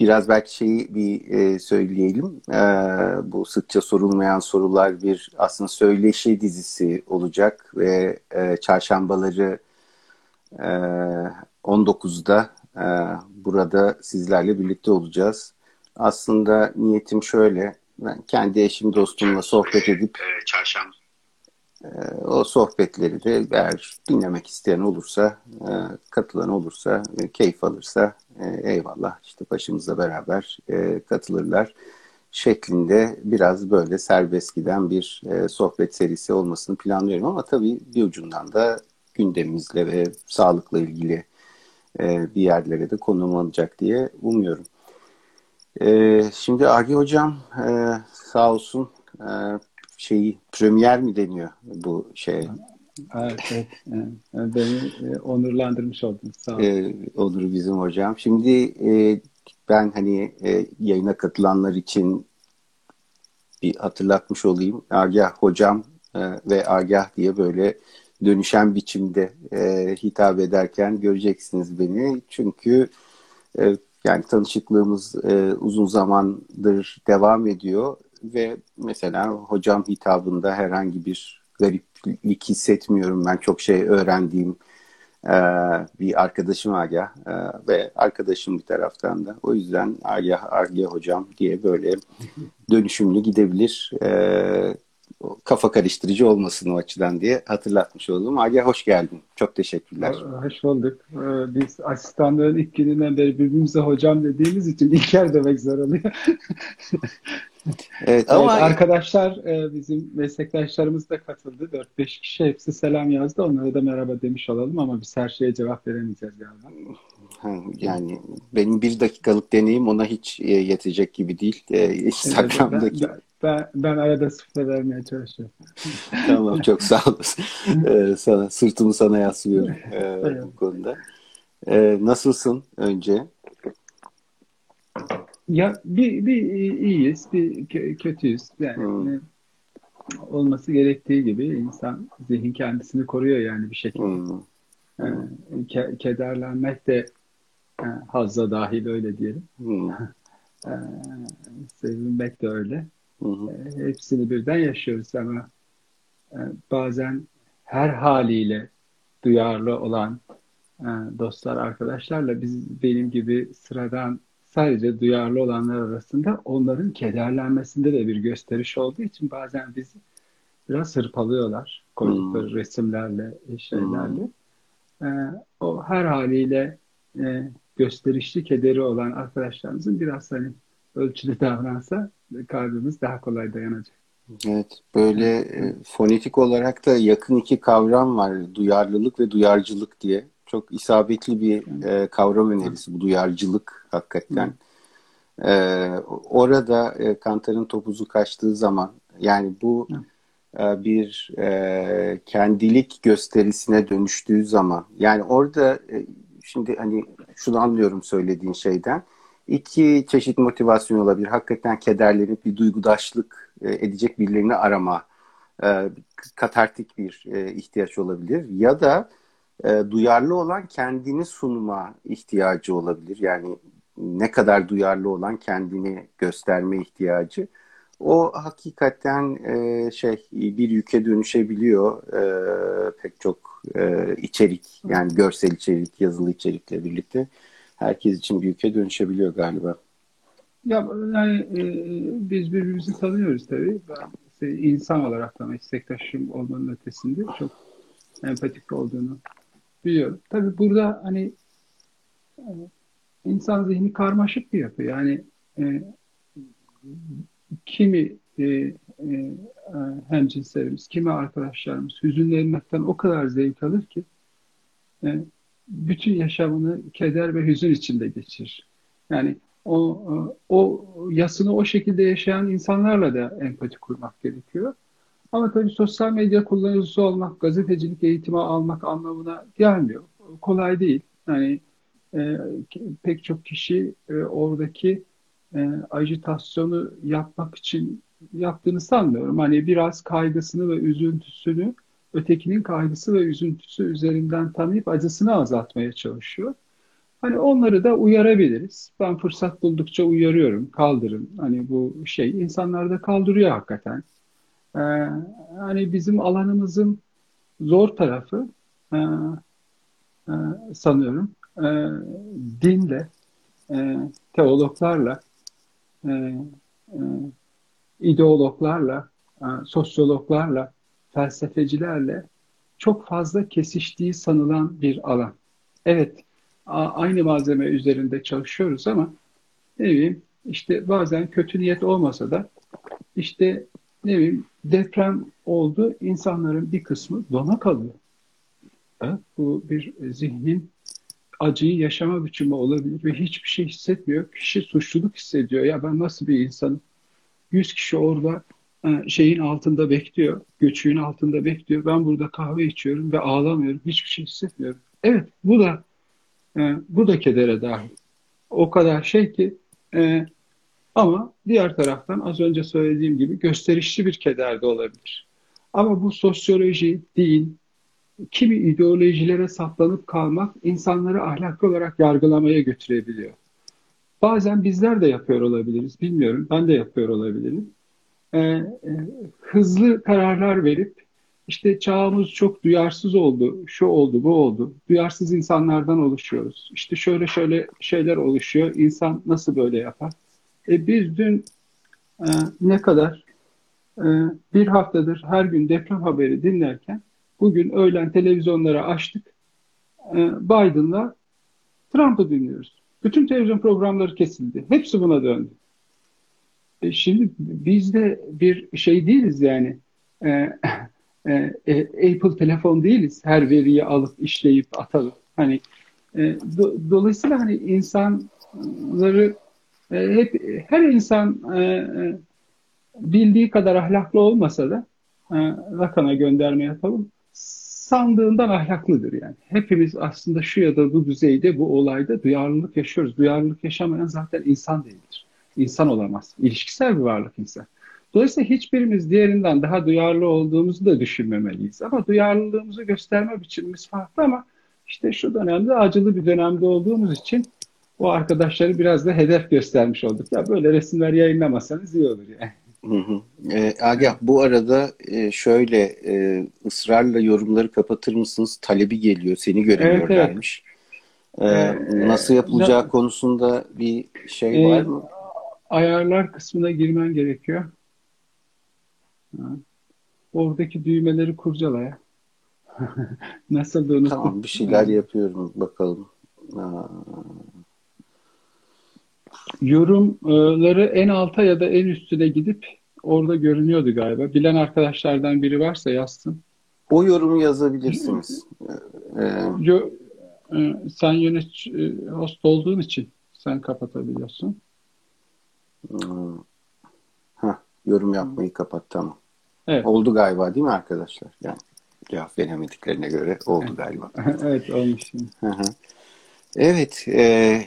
biraz belki şeyi bir e, söyleyelim. E, bu sıkça sorulmayan sorular bir aslında söyleşi dizisi olacak ve e, çarşambaları e, 19'da e, burada sizlerle birlikte olacağız. Aslında niyetim şöyle. Ben kendi eşim dostumla sohbet edip çarşamba o sohbetleri de eğer dinlemek isteyen olursa, e, katılan olursa, e, keyif alırsa eyvallah işte başımızla beraber katılırlar şeklinde biraz böyle serbest giden bir sohbet serisi olmasını planlıyorum ama tabii bir ucundan da gündemimizle ve sağlıkla ilgili bir yerlere de konum alacak diye umuyorum. Şimdi Agi Hocam sağ olsun şeyi premier mi deniyor bu şey? Evet, evet, Beni e, onurlandırmış oldun. Sağ ol. Ee, onur bizim hocam. Şimdi e, ben hani e, yayına katılanlar için bir hatırlatmış olayım. Agah hocam e, ve Agah diye böyle dönüşen biçimde e, hitap ederken göreceksiniz beni. Çünkü e, yani tanışıklığımız e, uzun zamandır devam ediyor ve mesela hocam hitabında herhangi bir gariplik hissetmiyorum. Ben çok şey öğrendiğim e, bir arkadaşım Agah e, ve arkadaşım bir taraftan da. O yüzden Agah, Agah hocam diye böyle dönüşümlü gidebilir. E, kafa karıştırıcı olmasın o açıdan diye hatırlatmış oldum. Agah hoş geldin. Çok teşekkürler. Hoş bulduk. Biz asistanlığın ilk gününden beri birbirimize hocam dediğimiz için İlker demek zor oluyor. Evet, ama evet, arkadaşlar e, bizim meslektaşlarımız da katıldı. 4-5 kişi hepsi selam yazdı. Onlara da merhaba demiş olalım ama biz her şeye cevap veremeyeceğiz galiba. Yani benim bir dakikalık deneyim ona hiç e, yetecek gibi değil. E, Instagram'daki. Ben, ben, ben arada sıfır vermeye çalışıyorum. tamam çok sağ olasın. sana, sırtımı sana yaslıyorum evet. bu konuda. nasılsın önce? Ya bir, bir iyiyiz, bir kötüyüz. Yani hmm. Hani olması gerektiği gibi insan zihin kendisini koruyor yani bir şekilde. Hmm. Yani, ke- kederlenmek de e, hazza dahil öyle diyelim. Hmm. E, sevinmek de öyle. Hmm. Hepsini birden yaşıyoruz ama bazen her haliyle duyarlı olan dostlar, arkadaşlarla biz benim gibi sıradan sadece duyarlı olanlar arasında onların kederlenmesinde de bir gösteriş olduğu için bazen bizi biraz hırpalıyorlar koydukları hmm. resimlerle, şeylerle. Hmm. Ee, o her haliyle e, gösterişli kederi olan arkadaşlarımızın biraz hani ölçülü davransa kalbimiz daha kolay dayanacak. Evet, böyle e, fonetik olarak da yakın iki kavram var. Duyarlılık ve duyarcılık diye. Çok isabetli bir e, kavram önerisi bu duyarcılık hakikaten. E, orada e, Kantar'ın topuzu kaçtığı zaman yani bu e, bir e, kendilik gösterisine dönüştüğü zaman yani orada e, şimdi hani şunu anlıyorum söylediğin şeyden iki çeşit motivasyon olabilir. Hakikaten kederlenip bir duygudaşlık e, edecek birilerini arama, e, katartik bir e, ihtiyaç olabilir. Ya da e, duyarlı olan kendini sunma ihtiyacı olabilir. Yani ne kadar duyarlı olan kendini gösterme ihtiyacı. O hakikaten e, şey bir yüke dönüşebiliyor e, pek çok e, içerik yani görsel içerik, yazılı içerikle birlikte herkes için bir yüke dönüşebiliyor galiba. Ya yani e, biz birbirimizi tanıyoruz tabii. Ben insan olarak da meslektaşım olmanın ötesinde çok empatik olduğunu biliyorum. Tabii burada hani e, insan zihni karmaşık bir yapı. Yani e, kimi e, e, hemcinslerimiz, kimi arkadaşlarımız hüzünlenmekten o kadar zevk alır ki e, bütün yaşamını keder ve hüzün içinde geçirir. Yani o, o yasını o şekilde yaşayan insanlarla da empati kurmak gerekiyor. Ama tabii sosyal medya kullanıcısı olmak, gazetecilik eğitimi almak anlamına gelmiyor. Kolay değil. Yani e, pek çok kişi e, oradaki e, ajitasyonu yapmak için yaptığını sanmıyorum. Hani biraz kaygısını ve üzüntüsünü ötekinin kaygısı ve üzüntüsü üzerinden tanıyıp acısını azaltmaya çalışıyor. Hani onları da uyarabiliriz. Ben fırsat buldukça uyarıyorum, kaldırın. Hani bu şey insanlarda kaldırıyor hakikaten. Hani bizim alanımızın zor tarafı e, e, sanıyorum e, dinle, e, teologlarla, e, e, ideologlarla, e, sosyologlarla, felsefecilerle çok fazla kesiştiği sanılan bir alan. Evet, aynı malzeme üzerinde çalışıyoruz ama ne bileyim işte bazen kötü niyet olmasa da işte ne bileyim deprem oldu insanların bir kısmı dona kalıyor. Evet, bu bir zihnin acıyı yaşama biçimi olabilir ve hiçbir şey hissetmiyor. Kişi suçluluk hissediyor. Ya ben nasıl bir insanım? Yüz kişi orada e, şeyin altında bekliyor. Göçüğün altında bekliyor. Ben burada kahve içiyorum ve ağlamıyorum. Hiçbir şey hissetmiyorum. Evet bu da e, bu da kedere dahil. O kadar şey ki e, ama diğer taraftan az önce söylediğim gibi gösterişli bir keder de olabilir. Ama bu sosyoloji, din, kimi ideolojilere saplanıp kalmak insanları ahlaklı olarak yargılamaya götürebiliyor. Bazen bizler de yapıyor olabiliriz, bilmiyorum. Ben de yapıyor olabilirim. Ee, e, hızlı kararlar verip işte çağımız çok duyarsız oldu, şu oldu, bu oldu. Duyarsız insanlardan oluşuyoruz. İşte şöyle şöyle şeyler oluşuyor. İnsan nasıl böyle yapar? E biz dün e, ne kadar e, bir haftadır her gün deprem haberi dinlerken bugün öğlen televizyonları açtık. E, Biden'la Trump'ı dinliyoruz. Bütün televizyon programları kesildi. Hepsi buna döndü. E şimdi biz de bir şey değiliz yani. E, e, e, Apple telefon değiliz. Her veriyi alıp işleyip atalım. Hani e, do, dolayısıyla hani insanları e, hep her insan e, e, bildiği kadar ahlaklı olmasa da e, Lacan'a gönderme yapalım. Sandığından ahlaklıdır yani. Hepimiz aslında şu ya da bu düzeyde bu olayda duyarlılık yaşıyoruz. Duyarlılık yaşamayan zaten insan değildir. İnsan olamaz. İlişkisel bir varlık insan. Dolayısıyla hiçbirimiz diğerinden daha duyarlı olduğumuzu da düşünmemeliyiz. Ama duyarlılığımızı gösterme biçimimiz farklı ama işte şu dönemde acılı bir dönemde olduğumuz için o arkadaşları biraz da hedef göstermiş olduk. Ya böyle resimler yayınlamasanız iyi olur yani. Hı hı. E, Agah bu arada e, şöyle e, ısrarla yorumları kapatır mısınız? Talebi geliyor. Seni görüyorlarmış. Evet, evet. E, nasıl yapılacağı e, konusunda bir şey e, var mı? Ayarlar kısmına girmen gerekiyor. Oradaki düğmeleri kurcala ya. Nasıl unuttum. Tamam bir şeyler yapıyorum bakalım. Yorumları en alta ya da en üstüne gidip orada görünüyordu galiba. Bilen arkadaşlardan biri varsa yazsın. O yorumu yazabilirsiniz. Ee, Yo, e, sen yönet e, host olduğun için sen kapatabiliyorsun. Hmm. Heh, yorum yapmayı kapat tamam. Evet. Oldu galiba değil mi arkadaşlar? Yani cevap veremediklerine göre oldu galiba. evet olmuş. Evet, e,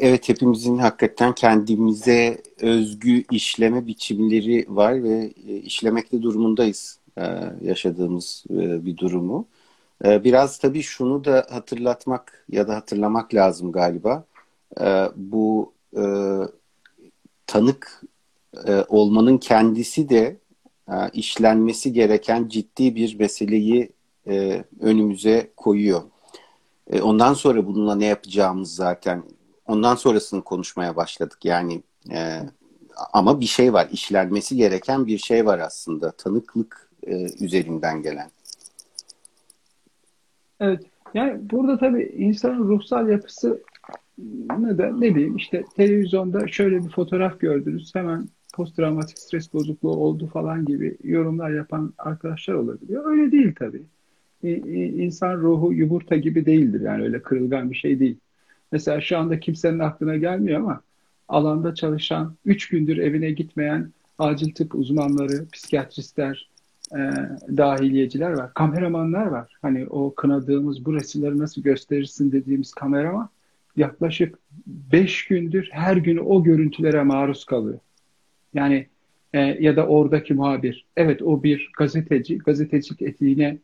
evet hepimizin hakikaten kendimize özgü işleme biçimleri var ve e, işlemekte durumundayız e, yaşadığımız e, bir durumu. E, biraz tabii şunu da hatırlatmak ya da hatırlamak lazım galiba. E, bu e, tanık e, olmanın kendisi de e, işlenmesi gereken ciddi bir meseleyi e, önümüze koyuyor. E, ondan sonra bununla ne yapacağımız zaten ondan sonrasını konuşmaya başladık. Yani ama bir şey var, işlenmesi gereken bir şey var aslında. Tanıklık üzerinden gelen. Evet. Yani burada tabii insanın ruhsal yapısı ne de ne bileyim işte televizyonda şöyle bir fotoğraf gördünüz hemen posttraumatik stres bozukluğu oldu falan gibi yorumlar yapan arkadaşlar olabiliyor. Öyle değil tabii. İnsan ruhu yumurta gibi değildir yani öyle kırılgan bir şey değil. Mesela şu anda kimsenin aklına gelmiyor ama alanda çalışan, üç gündür evine gitmeyen acil tıp uzmanları, psikiyatristler, e, dahiliyeciler var. Kameramanlar var. Hani o kınadığımız bu resimleri nasıl gösterirsin dediğimiz kameraman yaklaşık beş gündür her gün o görüntülere maruz kalıyor. Yani e, ya da oradaki muhabir. Evet o bir gazeteci. Gazetecilik etiğine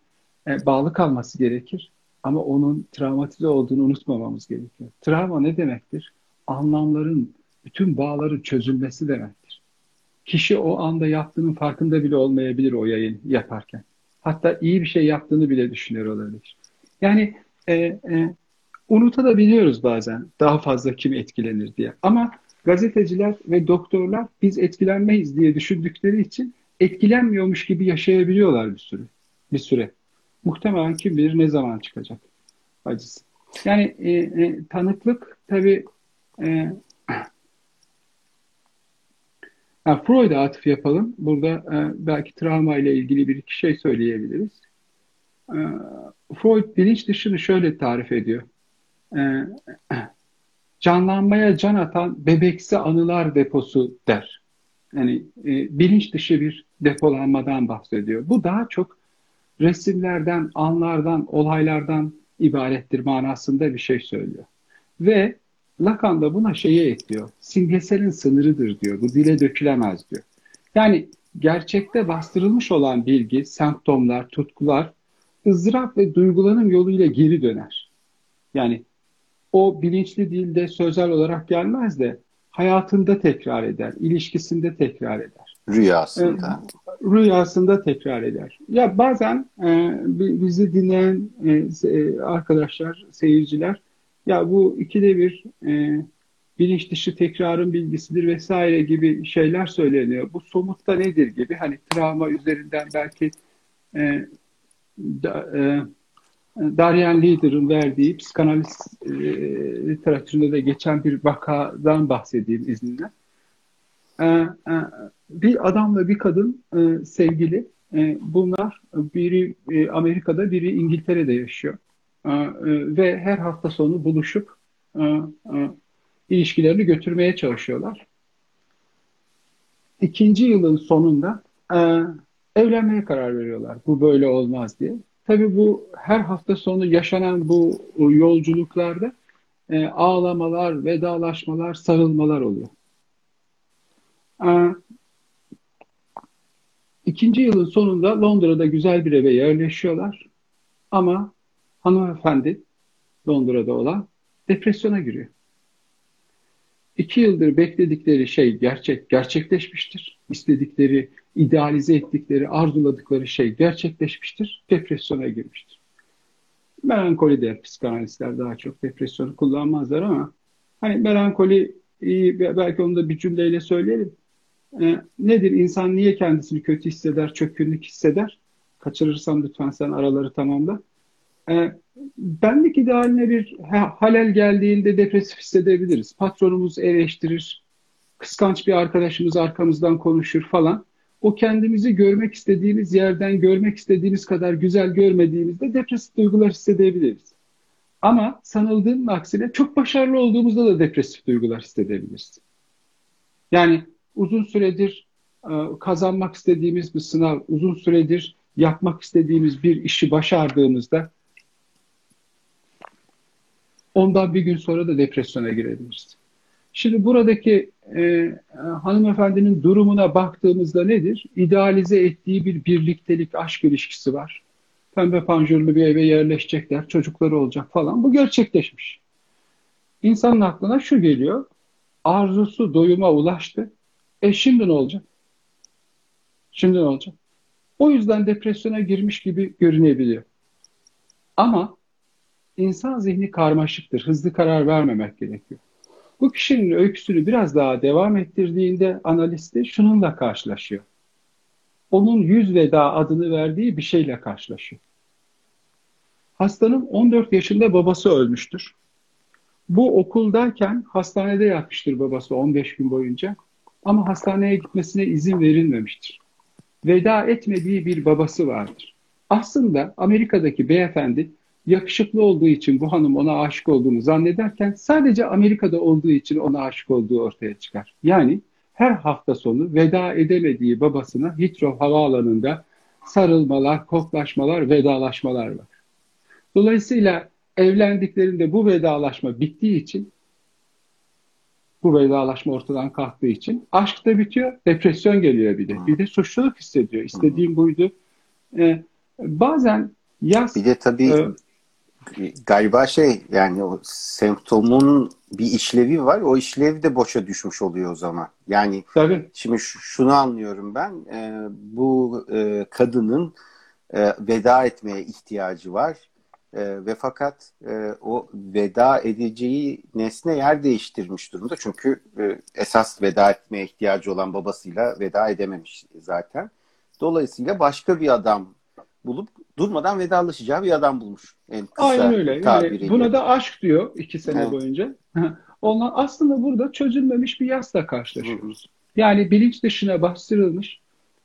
bağlı kalması gerekir. Ama onun travmatize olduğunu unutmamamız gerekiyor. Travma ne demektir? Anlamların, bütün bağların çözülmesi demektir. Kişi o anda yaptığının farkında bile olmayabilir o yayın yaparken. Hatta iyi bir şey yaptığını bile düşünüyor olabilir. Yani e, e, unutabiliyoruz bazen daha fazla kim etkilenir diye. Ama gazeteciler ve doktorlar biz etkilenmeyiz diye düşündükleri için etkilenmiyormuş gibi yaşayabiliyorlar bir süre. Bir süre. Muhtemelen kim bilir ne zaman çıkacak acısı. Yani e, e, tanıklık tabii e, yani Freud'a atıf yapalım. Burada e, belki travma ile ilgili bir iki şey söyleyebiliriz. E, Freud bilinç dışını şöyle tarif ediyor. E, canlanmaya can atan bebeksi anılar deposu der. Yani e, bilinç dışı bir depolanmadan bahsediyor. Bu daha çok resimlerden, anlardan, olaylardan ibarettir manasında bir şey söylüyor. Ve Lacan da buna şeye ekliyor. Simgeselin sınırıdır diyor. Bu dile dökülemez diyor. Yani gerçekte bastırılmış olan bilgi, semptomlar, tutkular ızdırap ve duygulanım yoluyla geri döner. Yani o bilinçli dilde sözel olarak gelmez de hayatında tekrar eder, ilişkisinde tekrar eder. Rüyasında. E, rüyasında tekrar eder. Ya bazen e, bizi dinleyen e, e, arkadaşlar, seyirciler ya bu ikide bir e, bilinç dışı tekrarın bilgisidir vesaire gibi şeyler söyleniyor. Bu somutta nedir gibi hani travma üzerinden belki e, da, e, Darian Leader'ın verdiği psikanaliz e, literatüründe de geçen bir vakadan bahsedeyim izninle. E, e, bir adamla bir kadın e, sevgili. E, bunlar biri Amerika'da, biri İngiltere'de yaşıyor. Ve her hafta sonu buluşup ilişkilerini götürmeye çalışıyorlar. İkinci yılın sonunda evlenmeye karar veriyorlar. Bu böyle olmaz diye. Tabii bu her hafta sonu yaşanan bu yolculuklarda ağlamalar, vedalaşmalar, sarılmalar oluyor. E, ikinci yılın sonunda Londra'da güzel bir eve yerleşiyorlar. Ama hanımefendi Londra'da olan depresyona giriyor. İki yıldır bekledikleri şey gerçek, gerçekleşmiştir. İstedikleri, idealize ettikleri, arzuladıkları şey gerçekleşmiştir. Depresyona girmiştir. Melankoli der psikanalistler daha çok depresyonu kullanmazlar ama hani melankoli belki onu da bir cümleyle söyleyelim. E, nedir? İnsan niye kendisini kötü hisseder, çökkünlük hisseder? Kaçırırsam lütfen sen araları tamamla. E, benlik idealine bir halel geldiğinde depresif hissedebiliriz. Patronumuz eleştirir, kıskanç bir arkadaşımız arkamızdan konuşur falan. O kendimizi görmek istediğimiz yerden görmek istediğimiz kadar güzel görmediğimizde depresif duygular hissedebiliriz. Ama sanıldığının aksine çok başarılı olduğumuzda da depresif duygular hissedebiliriz. Yani uzun süredir e, kazanmak istediğimiz bir sınav, uzun süredir yapmak istediğimiz bir işi başardığımızda Ondan bir gün sonra da depresyona girebiliriz. Şimdi buradaki e, hanımefendinin durumuna baktığımızda nedir? İdealize ettiği bir birliktelik, aşk ilişkisi var. Pembe panjurlu bir eve yerleşecekler, çocukları olacak falan. Bu gerçekleşmiş. İnsanın aklına şu geliyor. Arzusu doyuma ulaştı. E şimdi ne olacak? Şimdi ne olacak? O yüzden depresyona girmiş gibi görünebiliyor. Ama insan zihni karmaşıktır. Hızlı karar vermemek gerekiyor. Bu kişinin öyküsünü biraz daha devam ettirdiğinde analisti şununla karşılaşıyor. Onun yüz veda adını verdiği bir şeyle karşılaşıyor. Hastanın 14 yaşında babası ölmüştür. Bu okuldayken hastanede yatmıştır babası 15 gün boyunca. Ama hastaneye gitmesine izin verilmemiştir. Veda etmediği bir babası vardır. Aslında Amerika'daki beyefendi yakışıklı olduğu için bu hanım ona aşık olduğunu zannederken sadece Amerika'da olduğu için ona aşık olduğu ortaya çıkar. Yani her hafta sonu veda edemediği babasına Heathrow havaalanında sarılmalar, koklaşmalar, vedalaşmalar var. Dolayısıyla evlendiklerinde bu vedalaşma bittiği için bu vedalaşma ortadan kalktığı için aşk da bitiyor, depresyon geliyor bir de. Bir de suçluluk hissediyor. İstediğim buydu. Ee, bazen yaz bir de tabii e, galiba şey yani o semptomun bir işlevi var. O işlev de boşa düşmüş oluyor o zaman. Yani Tabii. şimdi şunu anlıyorum ben. E, bu e, kadının e, veda etmeye ihtiyacı var. E, ve fakat e, o veda edeceği nesne yer değiştirmiş durumda. Çünkü e, esas veda etmeye ihtiyacı olan babasıyla veda edememiş zaten. Dolayısıyla başka bir adam bulup durmadan vedalaşacağı bir adam bulmuş. En kısa Aynen öyle. Yani buna da aşk diyor iki sene evet. boyunca. Ondan aslında burada çözülmemiş bir yasla karşılaşıyoruz. Hı. Yani bilinç dışına bastırılmış.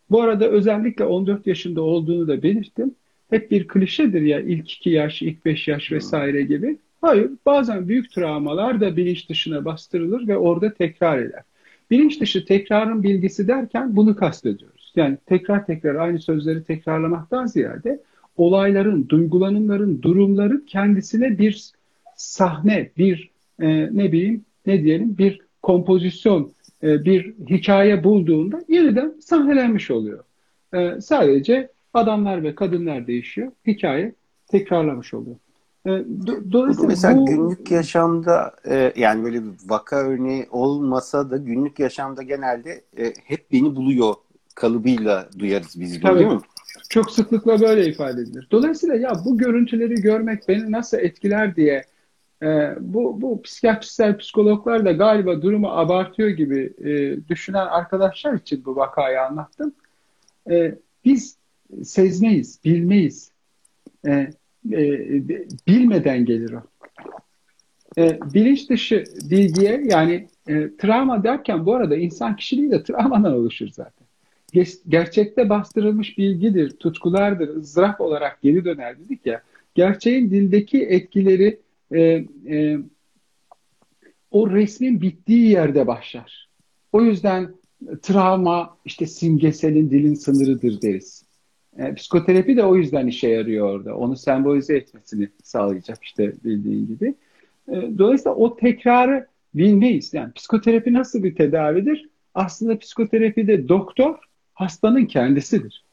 Bu arada özellikle 14 yaşında olduğunu da belirttim. Hep bir klişedir ya ilk iki yaş, ilk beş yaş vesaire gibi. Hayır, bazen büyük travmalar da bilinç dışına bastırılır ve orada tekrar eder. Bilinç dışı tekrarın bilgisi derken bunu kastediyoruz. Yani tekrar tekrar aynı sözleri tekrarlamaktan ziyade olayların, duygulanımların, durumların kendisine bir sahne, bir e, ne bileyim, ne diyelim, bir kompozisyon, e, bir hikaye bulduğunda yeniden sahnelenmiş oluyor. E, sadece adamlar ve kadınlar değişiyor. Hikaye tekrarlamış oluyor. E, dolayısıyla mesela bu... günlük yaşamda e, yani böyle bir vaka örneği olmasa da günlük yaşamda genelde e, hep beni buluyor kalıbıyla duyarız biz bunu değil mi? Çok sıklıkla böyle ifade edilir. Dolayısıyla ya bu görüntüleri görmek beni nasıl etkiler diye e, bu, bu psikiyatristler, psikologlar da galiba durumu abartıyor gibi e, düşünen arkadaşlar için bu vakayı anlattım. E, biz sezmeyiz, bilmeyiz. E, e, bilmeden gelir o. E, bilinç dışı bilgiye yani e, travma derken bu arada insan kişiliği de travmadan oluşur zaten. gerçekte bastırılmış bilgidir, tutkulardır, ızdırap olarak geri döner dedik ya. Gerçeğin dildeki etkileri e, e, o resmin bittiği yerde başlar. O yüzden travma işte simgeselin dilin sınırıdır deriz. E, psikoterapi de o yüzden işe yarıyor orada. Onu sembolize etmesini sağlayacak işte bildiğin gibi. E, dolayısıyla o tekrarı bilmeyiz. Yani psikoterapi nasıl bir tedavidir? Aslında psikoterapide doktor hastanın kendisidir.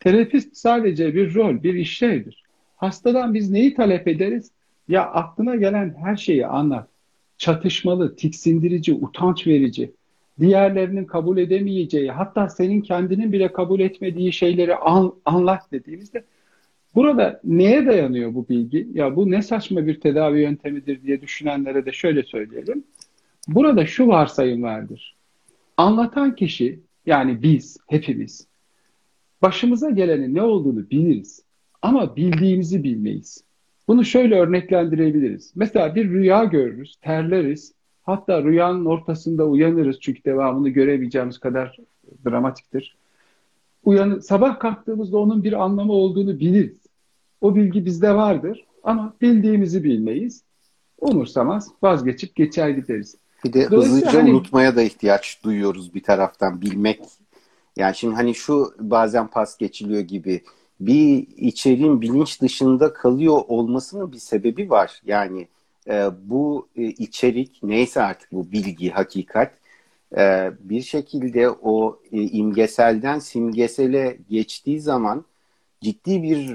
Terapist sadece bir rol, bir işlevdir. Hastadan biz neyi talep ederiz? Ya aklına gelen her şeyi anlat. Çatışmalı, tiksindirici, utanç verici, diğerlerinin kabul edemeyeceği, hatta senin kendinin bile kabul etmediği şeyleri an, anlat dediğimizde burada neye dayanıyor bu bilgi? Ya bu ne saçma bir tedavi yöntemidir diye düşünenlere de şöyle söyleyelim. Burada şu varsayım vardır. Anlatan kişi yani biz, hepimiz başımıza gelenin ne olduğunu biliriz ama bildiğimizi bilmeyiz. Bunu şöyle örneklendirebiliriz. Mesela bir rüya görürüz, terleriz, Hatta rüyanın ortasında uyanırız çünkü devamını göremeyeceğimiz kadar dramatiktir. Uyanır, sabah kalktığımızda onun bir anlamı olduğunu biliriz. O bilgi bizde vardır ama bildiğimizi bilmeyiz. Umursamaz, vazgeçip geçer gideriz. Bir de hızlıca hani, unutmaya da ihtiyaç duyuyoruz bir taraftan bilmek. Yani şimdi hani şu bazen pas geçiliyor gibi bir içeriğin bilinç dışında kalıyor olmasının bir sebebi var. Yani e, bu e, içerik neyse artık bu bilgi, hakikat e, bir şekilde o e, imgeselden simgesele geçtiği zaman ciddi bir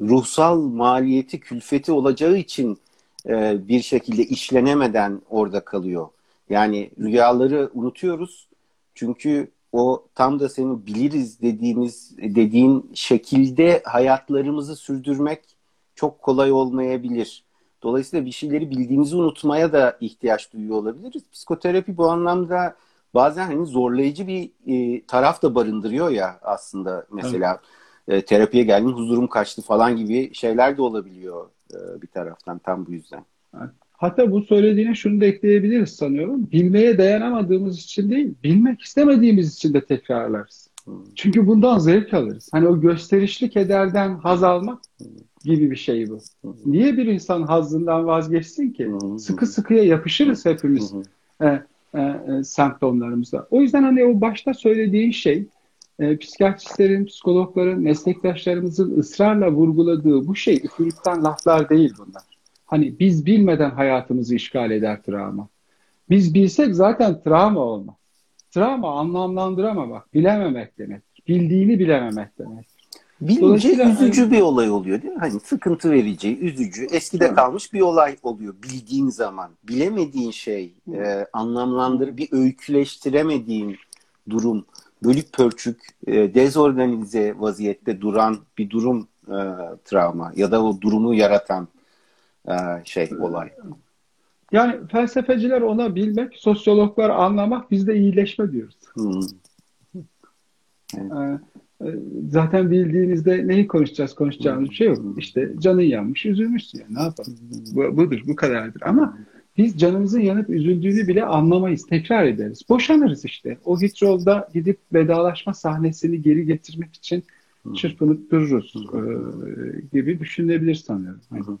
ruhsal maliyeti, külfeti olacağı için bir şekilde işlenemeden orada kalıyor. Yani rüyaları unutuyoruz çünkü o tam da senin biliriz dediğimiz dediğin şekilde hayatlarımızı sürdürmek çok kolay olmayabilir. Dolayısıyla bir şeyleri bildiğimizi unutmaya da ihtiyaç duyuyor olabiliriz. Psikoterapi bu anlamda bazen hani zorlayıcı bir e, taraf da barındırıyor ya aslında mesela evet. e, terapiye geldim huzurum kaçtı falan gibi şeyler de olabiliyor e, bir taraftan tam bu yüzden. Hatta bu söylediğine şunu da ekleyebiliriz sanıyorum. Bilmeye dayanamadığımız için değil, bilmek istemediğimiz için de tekrarlarız. Hmm. Çünkü bundan zevk alırız. Hani o gösterişli kederden haz almak hmm gibi bir şey bu. Niye bir insan hazzından vazgeçsin ki? Sıkı sıkıya yapışırız hepimiz e, e, e, semptomlarımıza. O yüzden hani o başta söylediğin şey e, psikiyatristlerin, psikologların, meslektaşlarımızın ısrarla vurguladığı bu şey üfürükten laflar değil bunlar. Hani biz bilmeden hayatımızı işgal eder travma. Biz bilsek zaten travma olmaz. Travma anlamlandıramamak, bilememek demek. Bildiğini bilememek demek. Bilince üzücü hani... bir olay oluyor değil mi? Hani sıkıntı verici, üzücü, eskide evet. kalmış bir olay oluyor bildiğin zaman. Bilemediğin şey, e, anlamlandır, bir öyküleştiremediğin durum, bölük pörçük, e, dezorganize vaziyette duran bir durum e, travma ya da o durumu yaratan e, şey, olay. Yani felsefeciler ona bilmek, sosyologlar anlamak, biz de iyileşme diyoruz. Hmm. Evet. E, zaten bildiğinizde neyi konuşacağız, konuşacağımız bir şey yok. İşte canın yanmış, üzülmüşsün. Yani. Ne yapalım? Bu, budur, bu kadardır. Ama biz canımızın yanıp üzüldüğünü bile anlamayız, tekrar ederiz. Boşanırız işte. O vitrolda gidip vedalaşma sahnesini geri getirmek için çırpınıp dururuz e, gibi düşünülebilir sanıyorum. Hı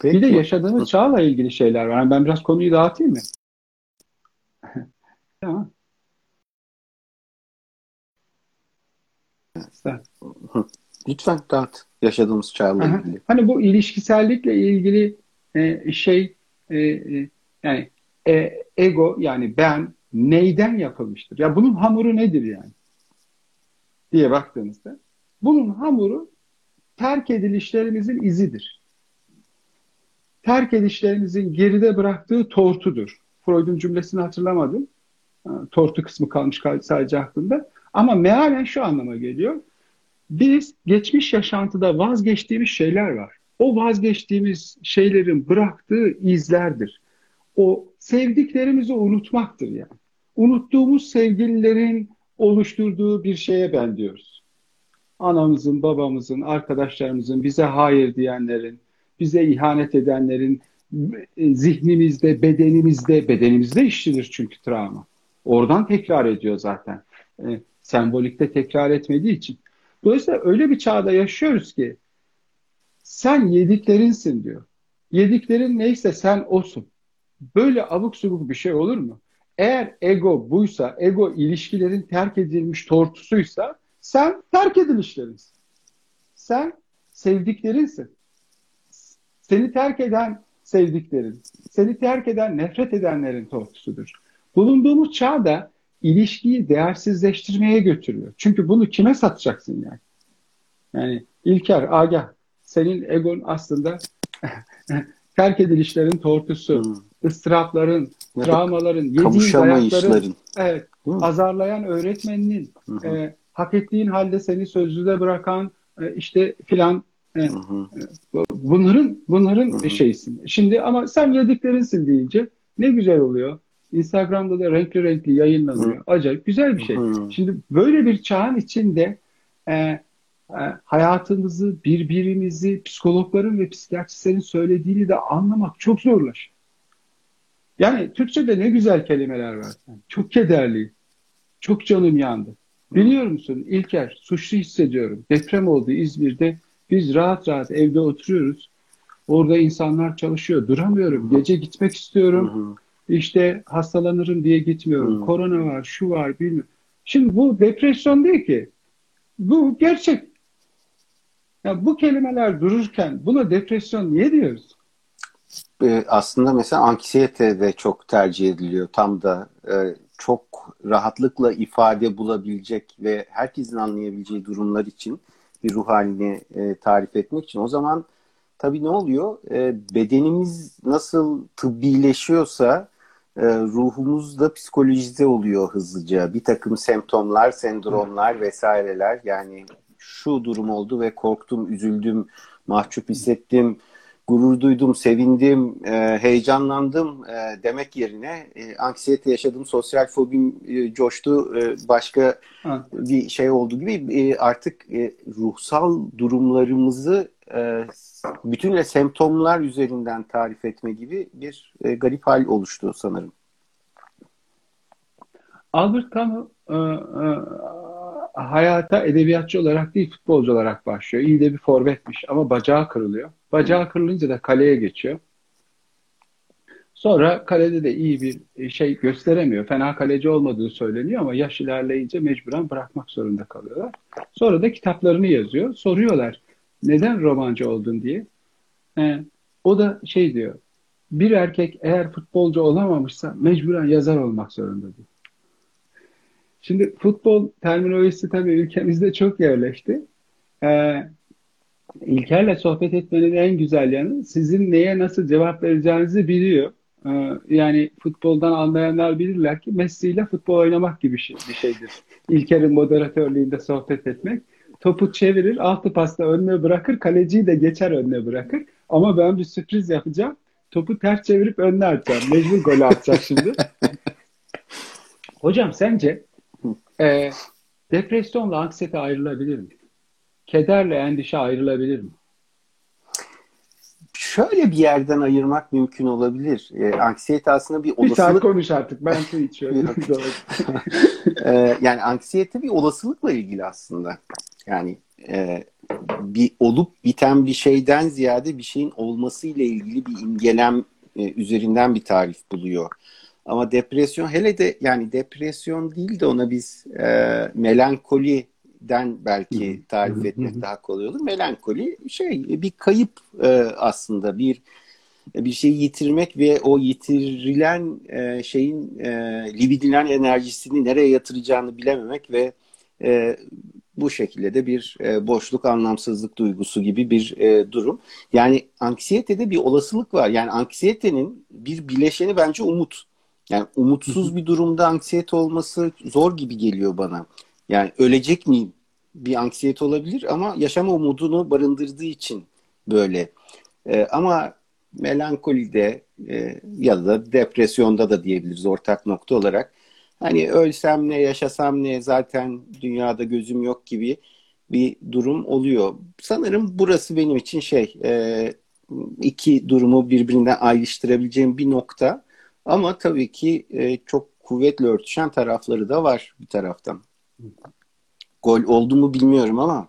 Peki. Bir de yaşadığımız çağla ilgili şeyler var. Yani ben biraz konuyu dağıtayım mı? tamam. Lütfen dağıt yaşadığımız çağla ilgili. Hani bu ilişkisellikle ilgili e, şey e, e, yani e, ego yani ben neyden yapılmıştır? Ya bunun hamuru nedir yani? diye baktığımızda bunun hamuru terk edilişlerimizin izidir. Terk edişlerimizin geride bıraktığı tortudur. Freud'un cümlesini hatırlamadım. Tortu kısmı kalmış sadece aklımda. Ama mealen şu anlama geliyor. Biz geçmiş yaşantıda vazgeçtiğimiz şeyler var. O vazgeçtiğimiz şeylerin bıraktığı izlerdir. O sevdiklerimizi unutmaktır yani. Unuttuğumuz sevgililerin oluşturduğu bir şeye bendiyoruz. Anamızın, babamızın, arkadaşlarımızın, bize hayır diyenlerin, bize ihanet edenlerin zihnimizde, bedenimizde, bedenimizde işlenir çünkü travma. Oradan tekrar ediyor zaten. Sembolikte tekrar etmediği için. Dolayısıyla öyle bir çağda yaşıyoruz ki sen yediklerinsin diyor. Yediklerin neyse sen olsun. Böyle abuk subuk bir şey olur mu? Eğer ego buysa, ego ilişkilerin terk edilmiş tortusuysa sen terk edilişlerinsin. Sen sevdiklerinsin. Seni terk eden sevdiklerin, seni terk eden nefret edenlerin tortusudur. Bulunduğumuz çağda ilişkiyi değersizleştirmeye götürüyor. Çünkü bunu kime satacaksın yani? Yani İlker, Agah, senin egon aslında terk edilişlerin tortusu, hmm. ıstırapların, evet. travmaların, yediğin dayakların, evet, hmm. azarlayan öğretmeninin, hmm. e, hak ettiğin halde seni sözlüde bırakan e, işte filan e, bunların bunların hı şeysin. Şimdi ama sen yediklerinsin deyince ne güzel oluyor. Instagram'da da renkli renkli yayınlanıyor. Hı. Acayip güzel bir şey. Hı. Şimdi böyle bir çağın içinde e, e, hayatımızı, birbirimizi, psikologların ve psikiyatristlerin söylediğini de anlamak çok zorlaşıyor. Yani Türkçe'de ne güzel kelimeler var. Yani çok kederliyim. Çok canım yandı. Biliyor musun İlker, suçlu hissediyorum. Deprem oldu İzmir'de. Biz rahat rahat evde oturuyoruz. Orada insanlar çalışıyor. Duramıyorum. Gece gitmek istiyorum. Hı hı. İşte hastalanırım diye gitmiyorum. Hmm. Korona var, şu var, bilmiyorum. Şimdi bu depresyon değil ki. Bu gerçek. Ya bu kelimeler dururken buna depresyon niye diyoruz? Ee, aslında mesela anksiyete de çok tercih ediliyor. Tam da e, çok rahatlıkla ifade bulabilecek ve herkesin anlayabileceği durumlar için bir ruh halini e, tarif etmek için. O zaman tabii ne oluyor? E, bedenimiz nasıl tıbbileşiyorsa e, ruhumuz da psikolojize oluyor hızlıca. Bir takım semptomlar, sendromlar vesaireler yani şu durum oldu ve korktum, üzüldüm, mahcup hissettim, gurur duydum, sevindim, e, heyecanlandım e, demek yerine e, anksiyete yaşadım, sosyal fobim e, coştu, e, başka ha. bir şey oldu gibi e, artık e, ruhsal durumlarımızı e, bütünle semptomlar üzerinden tarif etme gibi bir e, garip hal oluştu sanırım. Albert Camus e, e, hayata edebiyatçı olarak değil futbolcu olarak başlıyor. İyi de bir forvetmiş ama bacağı kırılıyor. Bacağı kırılınca da kaleye geçiyor. Sonra kalede de iyi bir şey gösteremiyor. Fena kaleci olmadığı söyleniyor ama yaş ilerleyince mecburen bırakmak zorunda kalıyorlar. Sonra da kitaplarını yazıyor. Soruyorlar neden romancı oldun diye. He, o da şey diyor. Bir erkek eğer futbolcu olamamışsa mecburen yazar olmak zorunda diyor. Şimdi futbol terminolojisi tabii ülkemizde çok yerleşti. e, İlker'le sohbet etmenin en güzel yanı sizin neye nasıl cevap vereceğinizi biliyor. Ee, yani futboldan anlayanlar bilirler ki Messi ile futbol oynamak gibi şey, bir şeydir. İlker'in moderatörlüğünde sohbet etmek. Topu çevirir, altı pasta önüne bırakır, kaleciyi de geçer önüne bırakır. Ama ben bir sürpriz yapacağım. Topu ters çevirip önüne atacağım. Mecbur gol atacak şimdi. Hocam sence e, depresyonla anksiyete ayrılabilir mi? Kederle endişe ayrılabilir mi? Şöyle bir yerden ayırmak mümkün olabilir. E, anksiyete aslında bir olasılık... Bir saat konuş artık. Ben su içiyorum. e, yani anksiyete bir olasılıkla ilgili aslında. Yani e, bir olup biten bir şeyden ziyade bir şeyin olması ile ilgili bir imgelem e, üzerinden bir tarif buluyor. Ama depresyon hele de yani depresyon değil de ona biz e, melankoli den belki tarif etmek daha kolay olur. Melankoli şey bir kayıp e, aslında bir bir şeyi yitirmek ve o yitirilen e, şeyin e, libidilen enerjisini nereye yatıracağını bilememek ve e, bu şekilde de bir e, boşluk, anlamsızlık duygusu gibi bir e, durum. Yani anksiyetede bir olasılık var. Yani anksiyetenin bir bileşeni bence umut. Yani umutsuz bir durumda anksiyete olması zor gibi geliyor bana. Yani ölecek miyim? Bir anksiyete olabilir ama yaşama umudunu barındırdığı için böyle. E, ama melankolide e, ya da depresyonda da diyebiliriz ortak nokta olarak. Hani ölsem ne, yaşasam ne, zaten dünyada gözüm yok gibi bir durum oluyor. Sanırım burası benim için şey, e, iki durumu birbirinden ayrıştırabileceğim bir nokta. Ama tabii ki e, çok kuvvetli örtüşen tarafları da var bir taraftan. Gol oldu mu bilmiyorum ama.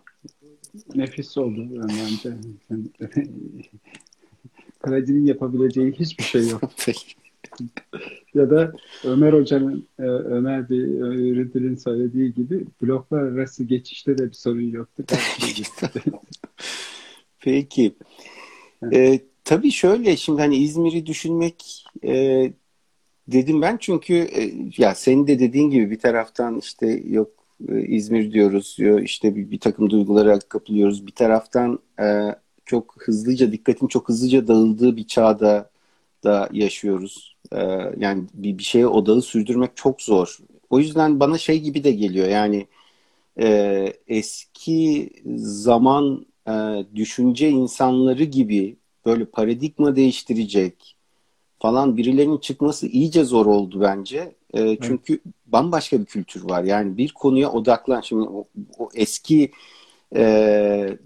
Nefis oldu bence. Kalecinin yapabileceği hiçbir şey yok. ya da Ömer Hoca'nın, e, Ömer bir öğrencinin söylediği gibi bloklar arası geçişte de bir sorun yoktu. Peki. Ee, tabii şöyle şimdi hani İzmir'i düşünmek e, dedim ben. Çünkü e, ya senin de dediğin gibi bir taraftan işte yok e, İzmir diyoruz diyor işte bir, bir takım duygulara kapılıyoruz. Bir taraftan e, çok hızlıca dikkatin çok hızlıca dağıldığı bir çağda da yaşıyoruz. Yani bir, bir şeye odağı sürdürmek çok zor. O yüzden bana şey gibi de geliyor. Yani eski zaman düşünce insanları gibi böyle paradigma değiştirecek falan birilerinin çıkması iyice zor oldu bence. E, çünkü evet. bambaşka bir kültür var. Yani bir konuya odaklan. Şimdi o, o eski e,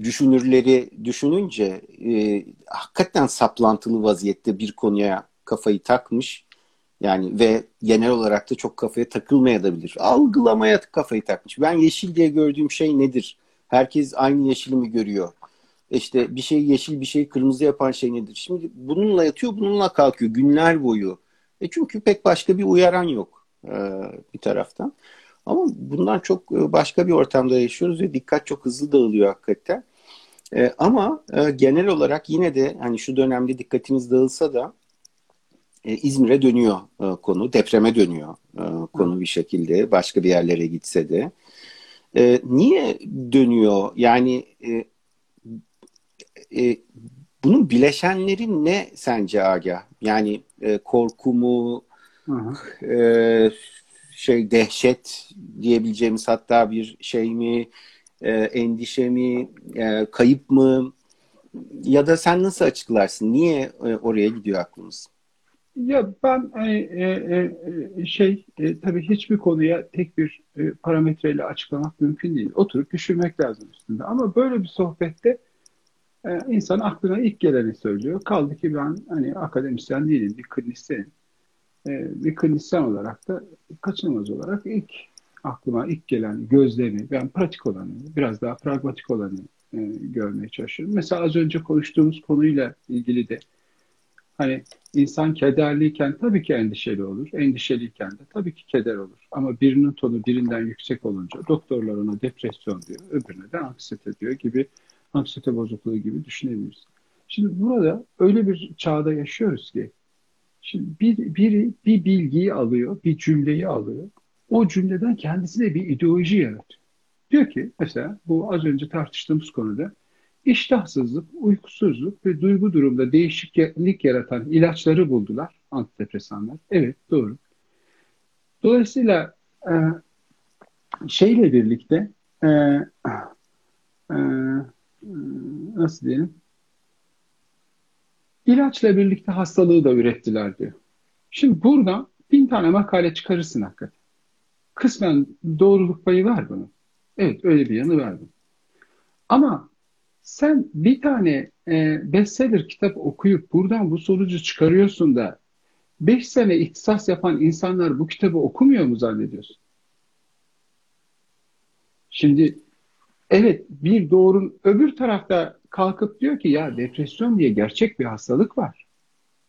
düşünürleri düşününce e, hakikaten saplantılı vaziyette bir konuya kafayı takmış. Yani ve genel olarak da çok kafaya takılmayabilir. Algılamaya kafayı takmış. Ben yeşil diye gördüğüm şey nedir? Herkes aynı yeşili mi görüyor? İşte bir şey yeşil bir şey kırmızı yapan şey nedir? Şimdi bununla yatıyor bununla kalkıyor günler boyu. E çünkü pek başka bir uyaran yok e, bir taraftan. Ama bundan çok e, başka bir ortamda yaşıyoruz ve dikkat çok hızlı dağılıyor hakikaten. E, ama e, genel olarak yine de hani şu dönemde dikkatimiz dağılsa da e, İzmir'e dönüyor e, konu, depreme dönüyor e, konu bir şekilde başka bir yerlere gitse de. E, niye dönüyor? Yani e, e, bunun bileşenleri ne sence Agah? Yani e, korku mu, e, şey dehşet diyebileceğimiz hatta bir şey mi, e, endişe mi, e, kayıp mı? Ya da sen nasıl açıklarsın? Niye e, oraya gidiyor aklımız? Ya ben e, e, e, şey e, tabii hiçbir konuya tek bir e, parametreyle açıklamak mümkün değil. Oturup düşünmek lazım üstünde. Ama böyle bir sohbette e, insan aklına ilk geleni söylüyor. Kaldı ki ben hani akademisyen değilim, bir klinisyenim. E, bir klinisyen olarak da kaçınılmaz olarak ilk aklıma ilk gelen gözlemi, ben pratik olanı, biraz daha pragmatik olanı e, görmeye çalışıyorum. Mesela az önce konuştuğumuz konuyla ilgili de hani insan kederliyken tabii ki endişeli olur. Endişeliyken de tabii ki keder olur. Ama birinin tonu birinden yüksek olunca doktorlar ona depresyon diyor, öbürüne de anksiyete diyor gibi anksiyete bozukluğu gibi düşünebiliriz. Şimdi burada öyle bir çağda yaşıyoruz ki şimdi bir, biri bir bilgiyi alıyor, bir cümleyi alıyor. O cümleden kendisine bir ideoloji yaratıyor. Diyor ki mesela bu az önce tartıştığımız konuda iştahsızlık, uykusuzluk ve duygu durumda değişiklik yaratan ilaçları buldular antidepresanlar. Evet doğru. Dolayısıyla e, şeyle birlikte e, e, nasıl diyelim ilaçla birlikte hastalığı da ürettiler diyor. Şimdi burada bin tane makale çıkarırsın hakikaten. Kısmen doğruluk payı var bunun. Evet öyle bir yanı var bunun. Ama sen bir tane e, bestseller kitap okuyup buradan bu sonucu çıkarıyorsun da 5 sene ihtisas yapan insanlar bu kitabı okumuyor mu zannediyorsun? Şimdi evet bir doğrun öbür tarafta kalkıp diyor ki ya depresyon diye gerçek bir hastalık var.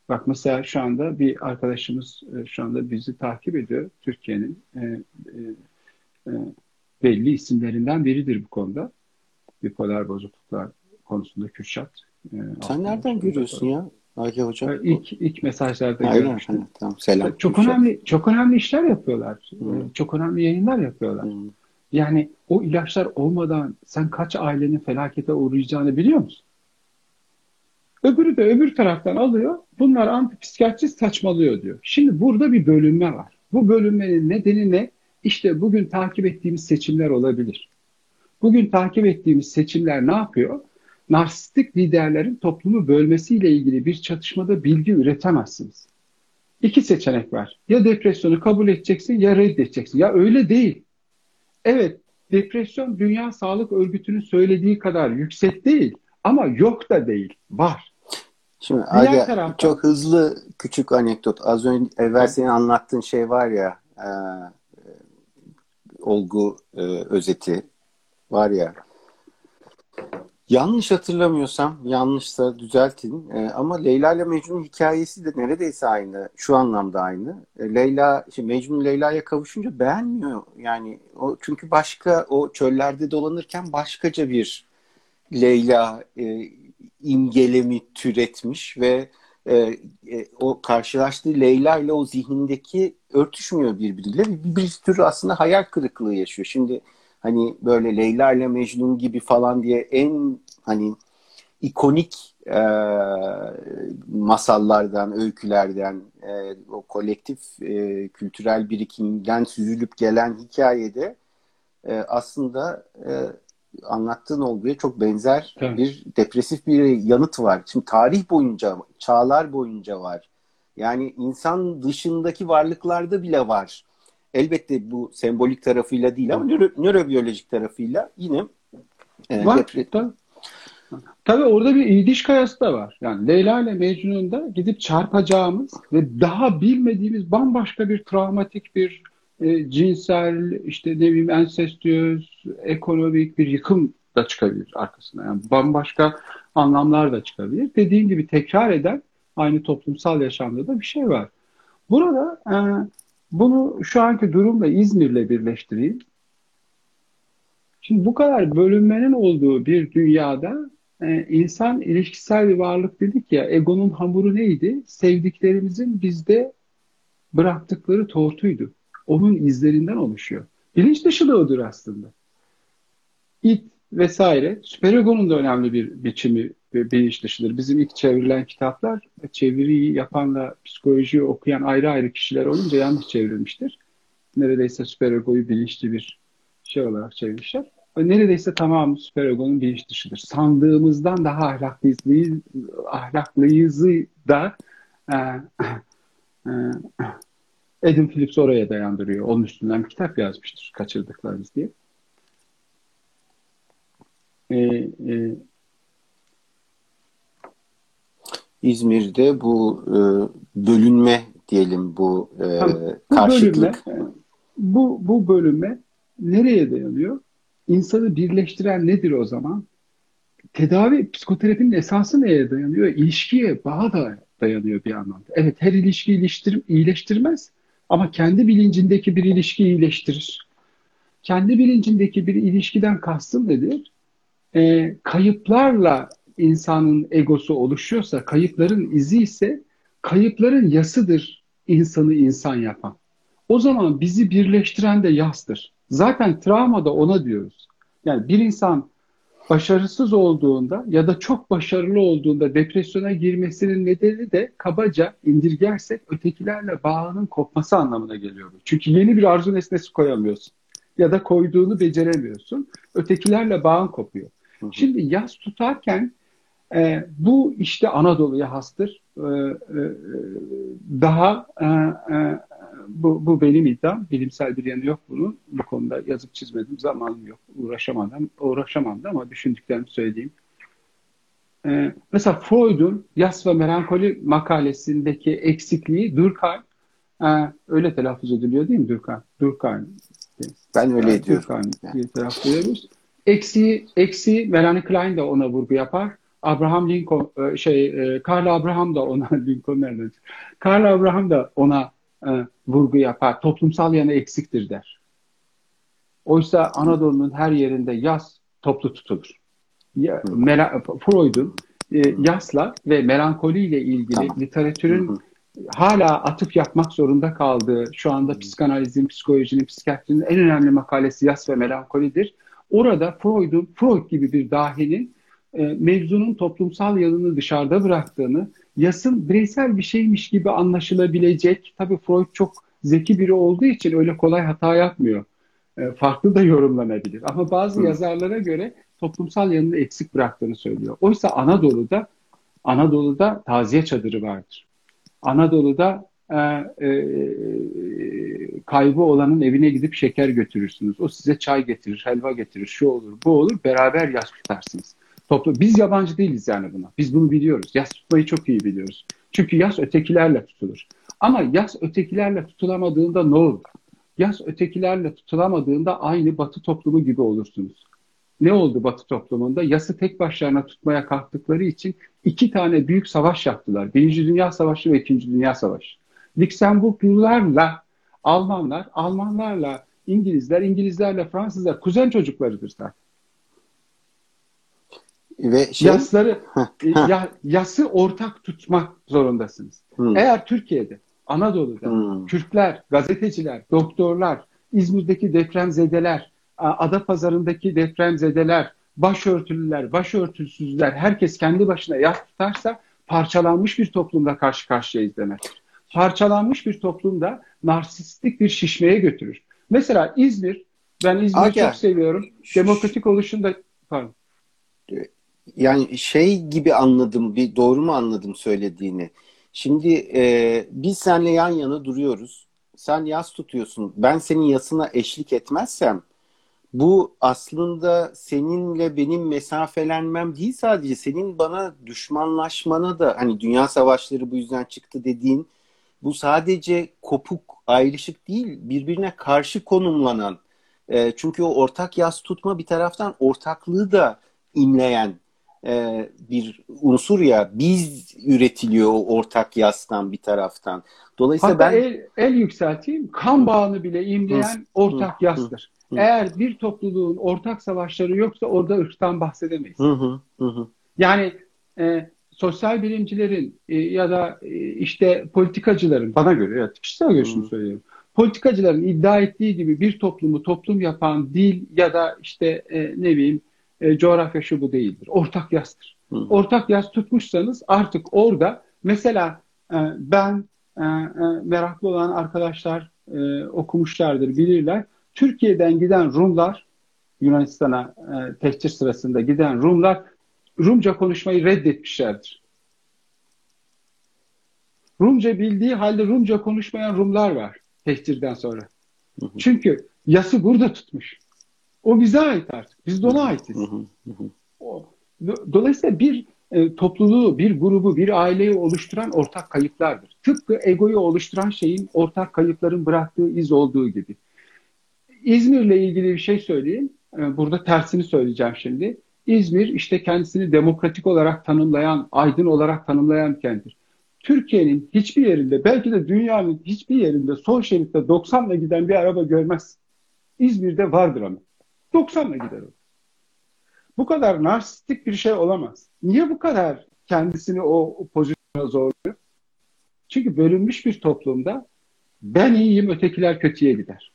Bak mesela şu anda bir arkadaşımız e, şu anda bizi takip ediyor. Türkiye'nin e, e, e, belli isimlerinden biridir bu konuda. Bipolar bozukluklar konusunda Kürşat. E, Sen nereden görüyorsun ya? Agi Hocam. E, ilk, ilk mesajlarda görmüştüm. Tamam, selam. Çok Kürşat. önemli çok önemli işler yapıyorlar. Hmm. Çok önemli yayınlar yapıyorlar. Hmm. Yani o ilaçlar olmadan sen kaç ailenin felakete uğrayacağını biliyor musun? Öbürü de öbür taraftan alıyor. Bunlar antipsikiyatrist saçmalıyor diyor. Şimdi burada bir bölünme var. Bu bölünmenin nedeni ne? İşte bugün takip ettiğimiz seçimler olabilir. Bugün takip ettiğimiz seçimler ne yapıyor? Narsistik liderlerin toplumu bölmesiyle ilgili bir çatışmada bilgi üretemezsiniz. İki seçenek var. Ya depresyonu kabul edeceksin ya reddedeceksin. Ya öyle değil. Evet, depresyon Dünya Sağlık Örgütü'nün söylediği kadar yüksek değil ama yok da değil, var. Şimdi Aga, taraftan... çok hızlı küçük anekdot. Az önce evvel senin anlattığın şey var ya e, olgu e, özeti var ya Yanlış hatırlamıyorsam, yanlışsa düzeltin e, ama Leyla ile Mecnun hikayesi de neredeyse aynı, şu anlamda aynı. E, Leyla, işte Mecnun Leyla'ya kavuşunca beğenmiyor yani. O çünkü başka o çöllerde dolanırken başkaca bir Leyla e, imgelemi türetmiş ve e, e, o karşılaştığı Leyla ile o zihnindeki örtüşmüyor birbiriyle. Bir, bir tür aslında hayal kırıklığı yaşıyor. Şimdi hani böyle Leyla ile Mecnun gibi falan diye en hani ikonik e, masallardan, öykülerden, e, o kolektif e, kültürel birikimden süzülüp gelen hikayede e, aslında e, anlattığın olguya çok benzer evet. bir depresif bir yanıt var. Şimdi tarih boyunca, çağlar boyunca var. Yani insan dışındaki varlıklarda bile var. Elbette bu sembolik tarafıyla değil ama nöro, nörobiyolojik tarafıyla yine e, var. Tabii. tabii orada bir İdiş kayası da var. Yani Leyla ile Mecnun'da gidip çarpacağımız ve daha bilmediğimiz bambaşka bir travmatik bir e, cinsel, işte ne bileyim ensestiyöz, ekonomik bir yıkım da çıkabilir arkasına. Yani bambaşka anlamlar da çıkabilir. Dediğim gibi tekrar eden aynı toplumsal yaşamda da bir şey var. Burada e, bunu şu anki durumla İzmir'le birleştireyim. Şimdi bu kadar bölünmenin olduğu bir dünyada e, insan ilişkisel bir varlık dedik ya, egonun hamuru neydi? Sevdiklerimizin bizde bıraktıkları tortuydu. Onun izlerinden oluşuyor. Bilinç dışılığıdır aslında. İt vesaire, süperegonun da önemli bir biçimi bilinç dışıdır. Bizim ilk çevrilen kitaplar çeviriyi yapanla psikolojiyi okuyan ayrı ayrı kişiler olunca yanlış çevrilmiştir. Neredeyse süperegoyu bilinçli bir şey olarak çevirmişler. Neredeyse tamamı süperegonun bilinç dışıdır. Sandığımızdan daha ahlaklıyız, ahlaklıyızı da e, e, Adam Phillips oraya dayandırıyor. Onun üstünden bir kitap yazmıştır. Kaçırdıklarımız diye. E, e, İzmir'de bu e, bölünme diyelim bu, e, bu karşıtlık. Bölünme, bu, bu bölünme nereye dayanıyor? İnsanı birleştiren nedir o zaman? Tedavi, psikoterapinin esası neye dayanıyor? İlişkiye, bağa da dayanıyor bir anlamda. Evet her ilişki iyileştir, iyileştirmez ama kendi bilincindeki bir ilişki iyileştirir. Kendi bilincindeki bir ilişkiden kastım nedir? E, kayıplarla insanın egosu oluşuyorsa, kayıpların izi ise kayıpların yasıdır insanı insan yapan. O zaman bizi birleştiren de yastır. Zaten travma da ona diyoruz. Yani bir insan başarısız olduğunda ya da çok başarılı olduğunda depresyona girmesinin nedeni de kabaca indirgersek ötekilerle bağının kopması anlamına geliyor. Çünkü yeni bir arzu nesnesi koyamıyorsun ya da koyduğunu beceremiyorsun. Ötekilerle bağın kopuyor. Hı hı. Şimdi yaz tutarken e, bu işte Anadolu'ya hastır. E, e, daha e, e, bu, bu benim iddiam. Bilimsel bir yanı yok bunun. Bu konuda yazıp çizmedim. Zamanım yok. Uğraşamadım. Uğraşamam da ama düşündüklerimi söyleyeyim. Ee, mesela Freud'un Yas ve Melankoli makalesindeki eksikliği Durkheim e, öyle telaffuz ediliyor değil mi Durkheim? Durkheim. Ben öyle yani, ediyorum. Durkheim yani. diye telaffuz ediyoruz. Eksiği, eksiği Melanie Klein de ona vurgu yapar. Abraham Lincoln e, şey e, Karl Abraham da ona Lincoln nereden? Karl Abraham da ona e, vurgu yapar. Toplumsal yanı eksiktir der. Oysa Anadolu'nun her yerinde yaz toplu tutulur. Ya, Freud'un e, yasla ve melankoliyle ilgili tamam. literatürün Hı-hı. hala atıp yapmak zorunda kaldığı şu anda psikanalizin, psikolojinin, psikiyatrinin en önemli makalesi yas ve melankolidir. Orada Freud'un, Freud gibi bir dahinin e, mevzunun toplumsal yanını dışarıda bıraktığını, yasın bireysel bir şeymiş gibi anlaşılabilecek, tabii Freud çok zeki biri olduğu için öyle kolay hata yapmıyor. E, farklı da yorumlanabilir. Ama bazı Hı. yazarlara göre toplumsal yanını eksik bıraktığını söylüyor. Oysa Anadolu'da Anadolu'da taziye çadırı vardır. Anadolu'da e, e, kaybı olanın evine gidip şeker götürürsünüz. O size çay getirir, helva getirir, şu olur, bu olur. Beraber yas tutarsınız. Toplu, biz yabancı değiliz yani buna. Biz bunu biliyoruz. Yas tutmayı çok iyi biliyoruz. Çünkü yas ötekilerle tutulur. Ama yas ötekilerle tutulamadığında ne olur? Yas ötekilerle tutulamadığında aynı batı toplumu gibi olursunuz. Ne oldu batı toplumunda? Yası tek başlarına tutmaya kalktıkları için iki tane büyük savaş yaptılar. Birinci Dünya Savaşı ve İkinci Dünya Savaşı. Lüksemburglularla Almanlar, Almanlarla İngilizler, İngilizlerle Fransızlar kuzen çocuklarıdır zaten. Ve şey... Yasları, e, ya, yası ortak tutmak zorundasınız. Hmm. Eğer Türkiye'de, Anadolu'da hmm. Türkler, gazeteciler, doktorlar, İzmir'deki depremzedeler, Adapazarı'ndaki depremzedeler, başörtülüler, başörtüsüzler, herkes kendi başına yas tutarsa parçalanmış bir toplumda karşı karşıyayız demektir. Parçalanmış bir toplumda narsistik bir şişmeye götürür. Mesela İzmir, ben İzmir'i çok seviyorum. Demokratik oluşunda, pardon yani şey gibi anladım, bir doğru mu anladım söylediğini? Şimdi e, biz seninle yan yana duruyoruz. Sen yas tutuyorsun. Ben senin yasına eşlik etmezsem bu aslında seninle benim mesafelenmem değil sadece senin bana düşmanlaşmana da hani dünya savaşları bu yüzden çıktı dediğin bu sadece kopuk ayrışık değil birbirine karşı konumlanan e, çünkü o ortak yas tutma bir taraftan ortaklığı da imleyen e, bir unsur ya biz üretiliyor o ortak yastan bir taraftan. Dolayısıyla Hatta ben el, el yükselteyim. Kan bağını bile imleyen ortak yastır. Eğer bir topluluğun ortak savaşları yoksa orada ırktan bahsedemeyiz. Hı, hı, hı. Yani e, sosyal bilimcilerin e, ya da e, işte politikacıların bana göre ya kişisel görüşümü söylüyorum. Politikacıların iddia ettiği gibi bir toplumu toplum yapan dil ya da işte e, ne bileyim e, coğrafya şu bu değildir. Ortak yazdır. Hı. Ortak yaz tutmuşsanız artık orada mesela e, ben e, e, meraklı olan arkadaşlar e, okumuşlardır, bilirler. Türkiye'den giden Rumlar, Yunanistan'a e, tehcir sırasında giden Rumlar Rumca konuşmayı reddetmişlerdir. Rumca bildiği halde Rumca konuşmayan Rumlar var tehcirden sonra. Hı hı. Çünkü yası burada tutmuş. O bize ait artık. Biz de ona aitiz. O, dolayısıyla bir e, topluluğu, bir grubu, bir aileyi oluşturan ortak kayıplardır. Tıpkı egoyu oluşturan şeyin ortak kayıpların bıraktığı iz olduğu gibi. İzmir'le ilgili bir şey söyleyeyim. E, burada tersini söyleyeceğim şimdi. İzmir işte kendisini demokratik olarak tanımlayan, aydın olarak tanımlayan kenttir. Türkiye'nin hiçbir yerinde, belki de dünyanın hiçbir yerinde sol şeritte 90 ile giden bir araba görmez. İzmir'de vardır ama. 90'la gider o. Bu kadar narsistik bir şey olamaz. Niye bu kadar kendisini o pozisyona zorluyor? Çünkü bölünmüş bir toplumda ben iyiyim ötekiler kötüye gider.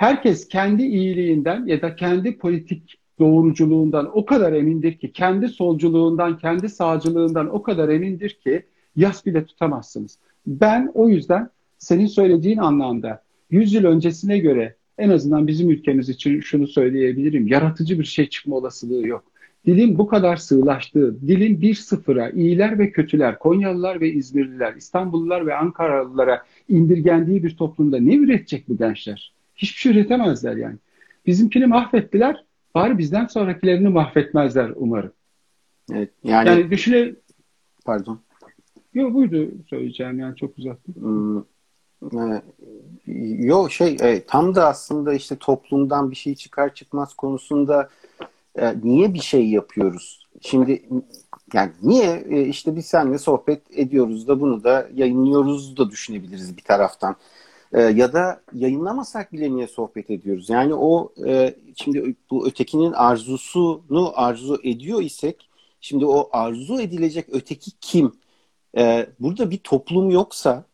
herkes kendi iyiliğinden ya da kendi politik doğruculuğundan o kadar emindir ki, kendi solculuğundan, kendi sağcılığından o kadar emindir ki yas bile tutamazsınız. Ben o yüzden senin söylediğin anlamda 100 yıl öncesine göre en azından bizim ülkemiz için şunu söyleyebilirim. Yaratıcı bir şey çıkma olasılığı yok. Dilin bu kadar sığlaştığı, dilin bir sıfıra, iyiler ve kötüler, Konyalılar ve İzmirliler, İstanbullular ve Ankaralılara indirgendiği bir toplumda ne üretecek bu gençler? Hiçbir şey üretemezler yani. Bizimkini mahvettiler, bari bizden sonrakilerini mahvetmezler umarım. Evet, yani, yani düşüne... Pardon. Yok buydu söyleyeceğim yani çok uzattım. Hmm, e, yok şey e, tam da aslında işte toplumdan bir şey çıkar çıkmaz konusunda e, niye bir şey yapıyoruz? Şimdi yani niye e, işte biz seninle sohbet ediyoruz da bunu da yayınlıyoruz da düşünebiliriz bir taraftan. E, ya da yayınlamasak bile niye sohbet ediyoruz? Yani o e, şimdi bu ötekinin arzusunu arzu ediyor isek şimdi o arzu edilecek öteki kim? E, burada bir toplum yoksa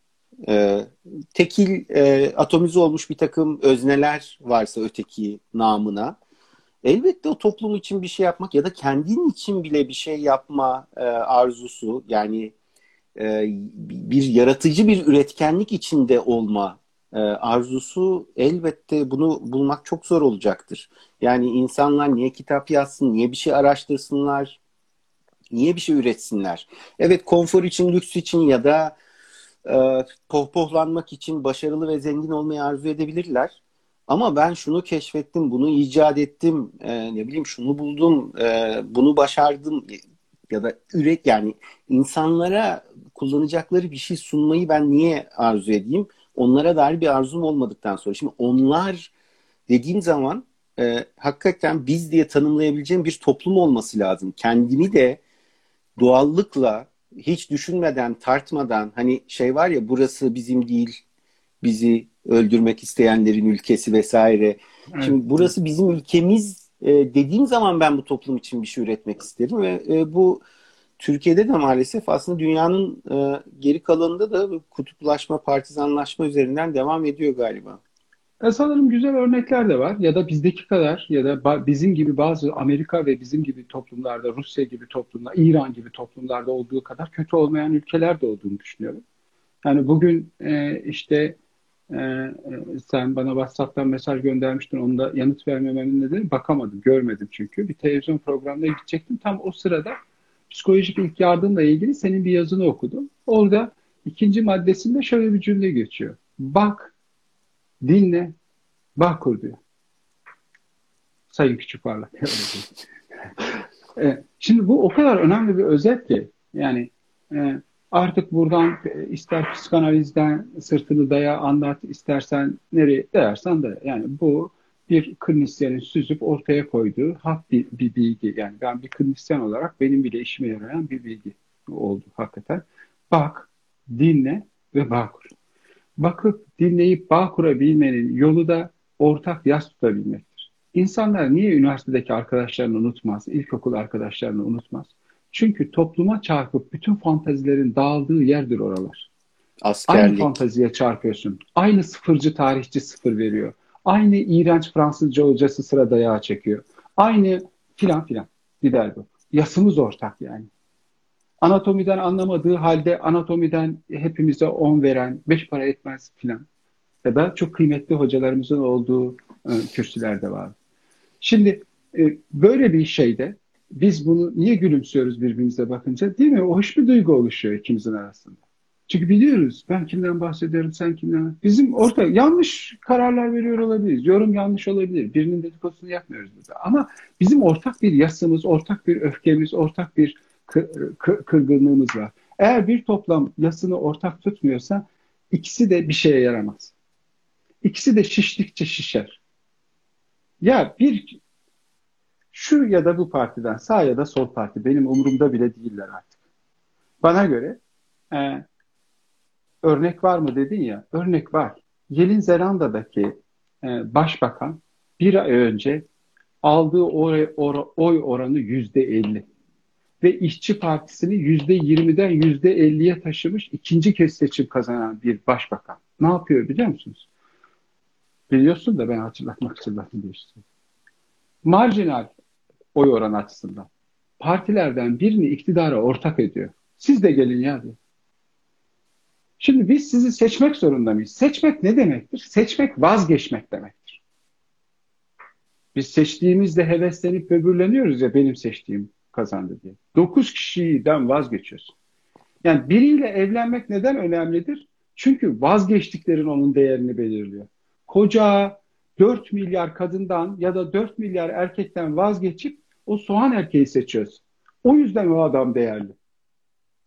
e, tekil e, atomize olmuş bir takım özneler varsa öteki namına elbette o toplum için bir şey yapmak ya da kendin için bile bir şey yapma e, arzusu yani e, bir yaratıcı bir üretkenlik içinde olma e, arzusu elbette bunu bulmak çok zor olacaktır. Yani insanlar niye kitap yazsın, niye bir şey araştırsınlar, niye bir şey üretsinler? Evet konfor için, lüks için ya da e, pohpohlanmak için başarılı ve zengin olmayı arzu edebilirler. Ama ben şunu keşfettim, bunu icat ettim, e, ne bileyim şunu buldum, e, bunu başardım ya da ürek yani insanlara kullanacakları bir şey sunmayı ben niye arzu edeyim? Onlara dair bir arzum olmadıktan sonra. Şimdi onlar dediğim zaman e, hakikaten biz diye tanımlayabileceğim bir toplum olması lazım. Kendimi de doğallıkla hiç düşünmeden, tartmadan hani şey var ya burası bizim değil, bizi öldürmek isteyenlerin ülkesi vesaire. Evet. Şimdi burası bizim ülkemiz e, dediğim zaman ben bu toplum için bir şey üretmek isterim ve e, bu Türkiye'de de maalesef aslında dünyanın e, geri kalanında da kutuplaşma, partizanlaşma üzerinden devam ediyor galiba. E sanırım güzel örnekler de var ya da bizdeki kadar ya da bizim gibi bazı Amerika ve bizim gibi toplumlarda, Rusya gibi toplumlar, İran gibi toplumlarda olduğu kadar kötü olmayan ülkeler de olduğunu düşünüyorum. Yani bugün e, işte e, e sen bana WhatsApp'tan mesaj göndermiştin. Onda yanıt vermememin nedeni bakamadım, görmedim çünkü. Bir televizyon programına gidecektim. Tam o sırada psikolojik ilk yardımla ilgili senin bir yazını okudum. Orada ikinci maddesinde şöyle bir cümle geçiyor. Bak, dinle, bak kur diyor. Sayın Küçük Parlak. E, şimdi bu o kadar önemli bir özet ki yani e, artık buradan ister psikanalizden sırtını daya anlat istersen nereye dersen de yani bu bir klinisyenin süzüp ortaya koyduğu hak bir, bir bilgi. Yani ben bir klinisyen olarak benim bile işime yarayan bir bilgi oldu hakikaten. Bak, dinle ve bağ kur. Bakıp dinleyip bağ kurabilmenin yolu da ortak yas tutabilmektir. İnsanlar niye üniversitedeki arkadaşlarını unutmaz, ilkokul arkadaşlarını unutmaz? Çünkü topluma çarpıp bütün fantazilerin dağıldığı yerdir oralar. Askerlik. Aynı fantaziye çarpıyorsun. Aynı sıfırcı tarihçi sıfır veriyor. Aynı iğrenç Fransızca hocası sıra dayağı çekiyor. Aynı filan filan gider bu. Yasımız ortak yani. Anatomiden anlamadığı halde anatomiden hepimize on veren, beş para etmez filan. Ya da çok kıymetli hocalarımızın olduğu e, kürsüler de var. Şimdi e, böyle bir şeyde biz bunu niye gülümsüyoruz birbirimize bakınca değil mi? O hoş bir duygu oluşuyor ikimizin arasında. Çünkü biliyoruz ben kimden bahsediyorum sen kimden. Bizim orta yanlış kararlar veriyor olabiliriz. Yorum yanlış olabilir. Birinin dedikodusunu yapmıyoruz burada. Ama bizim ortak bir yasımız, ortak bir öfkemiz, ortak bir kırgınlığımız var. Eğer bir toplam yasını ortak tutmuyorsa ikisi de bir şeye yaramaz. İkisi de şiştikçe şişer. Ya bir şu ya da bu partiden sağ ya da sol parti benim umurumda bile değiller artık. Bana göre e, örnek var mı dedin ya, örnek var. Yeni Zelanda'daki e, başbakan bir ay önce aldığı oy, or, oy oranı yüzde elli ve işçi Partisi'ni yüzde yirmiden yüzde elliye taşımış ikinci kez seçim kazanan bir başbakan. Ne yapıyor biliyor musunuz? Biliyorsun da ben hatırlatmak için lafını değiştirdim. Marjinal oy oranı açısından partilerden birini iktidara ortak ediyor. Siz de gelin ya diyor. Şimdi biz sizi seçmek zorunda mıyız? Seçmek ne demektir? Seçmek vazgeçmek demektir. Biz seçtiğimizde heveslenip böbürleniyoruz ya benim seçtiğim kazandı diye. Dokuz kişiden vazgeçiyorsun. Yani biriyle evlenmek neden önemlidir? Çünkü vazgeçtiklerin onun değerini belirliyor. Koca 4 milyar kadından ya da 4 milyar erkekten vazgeçip o soğan erkeği seçiyorsun. O yüzden o adam değerli.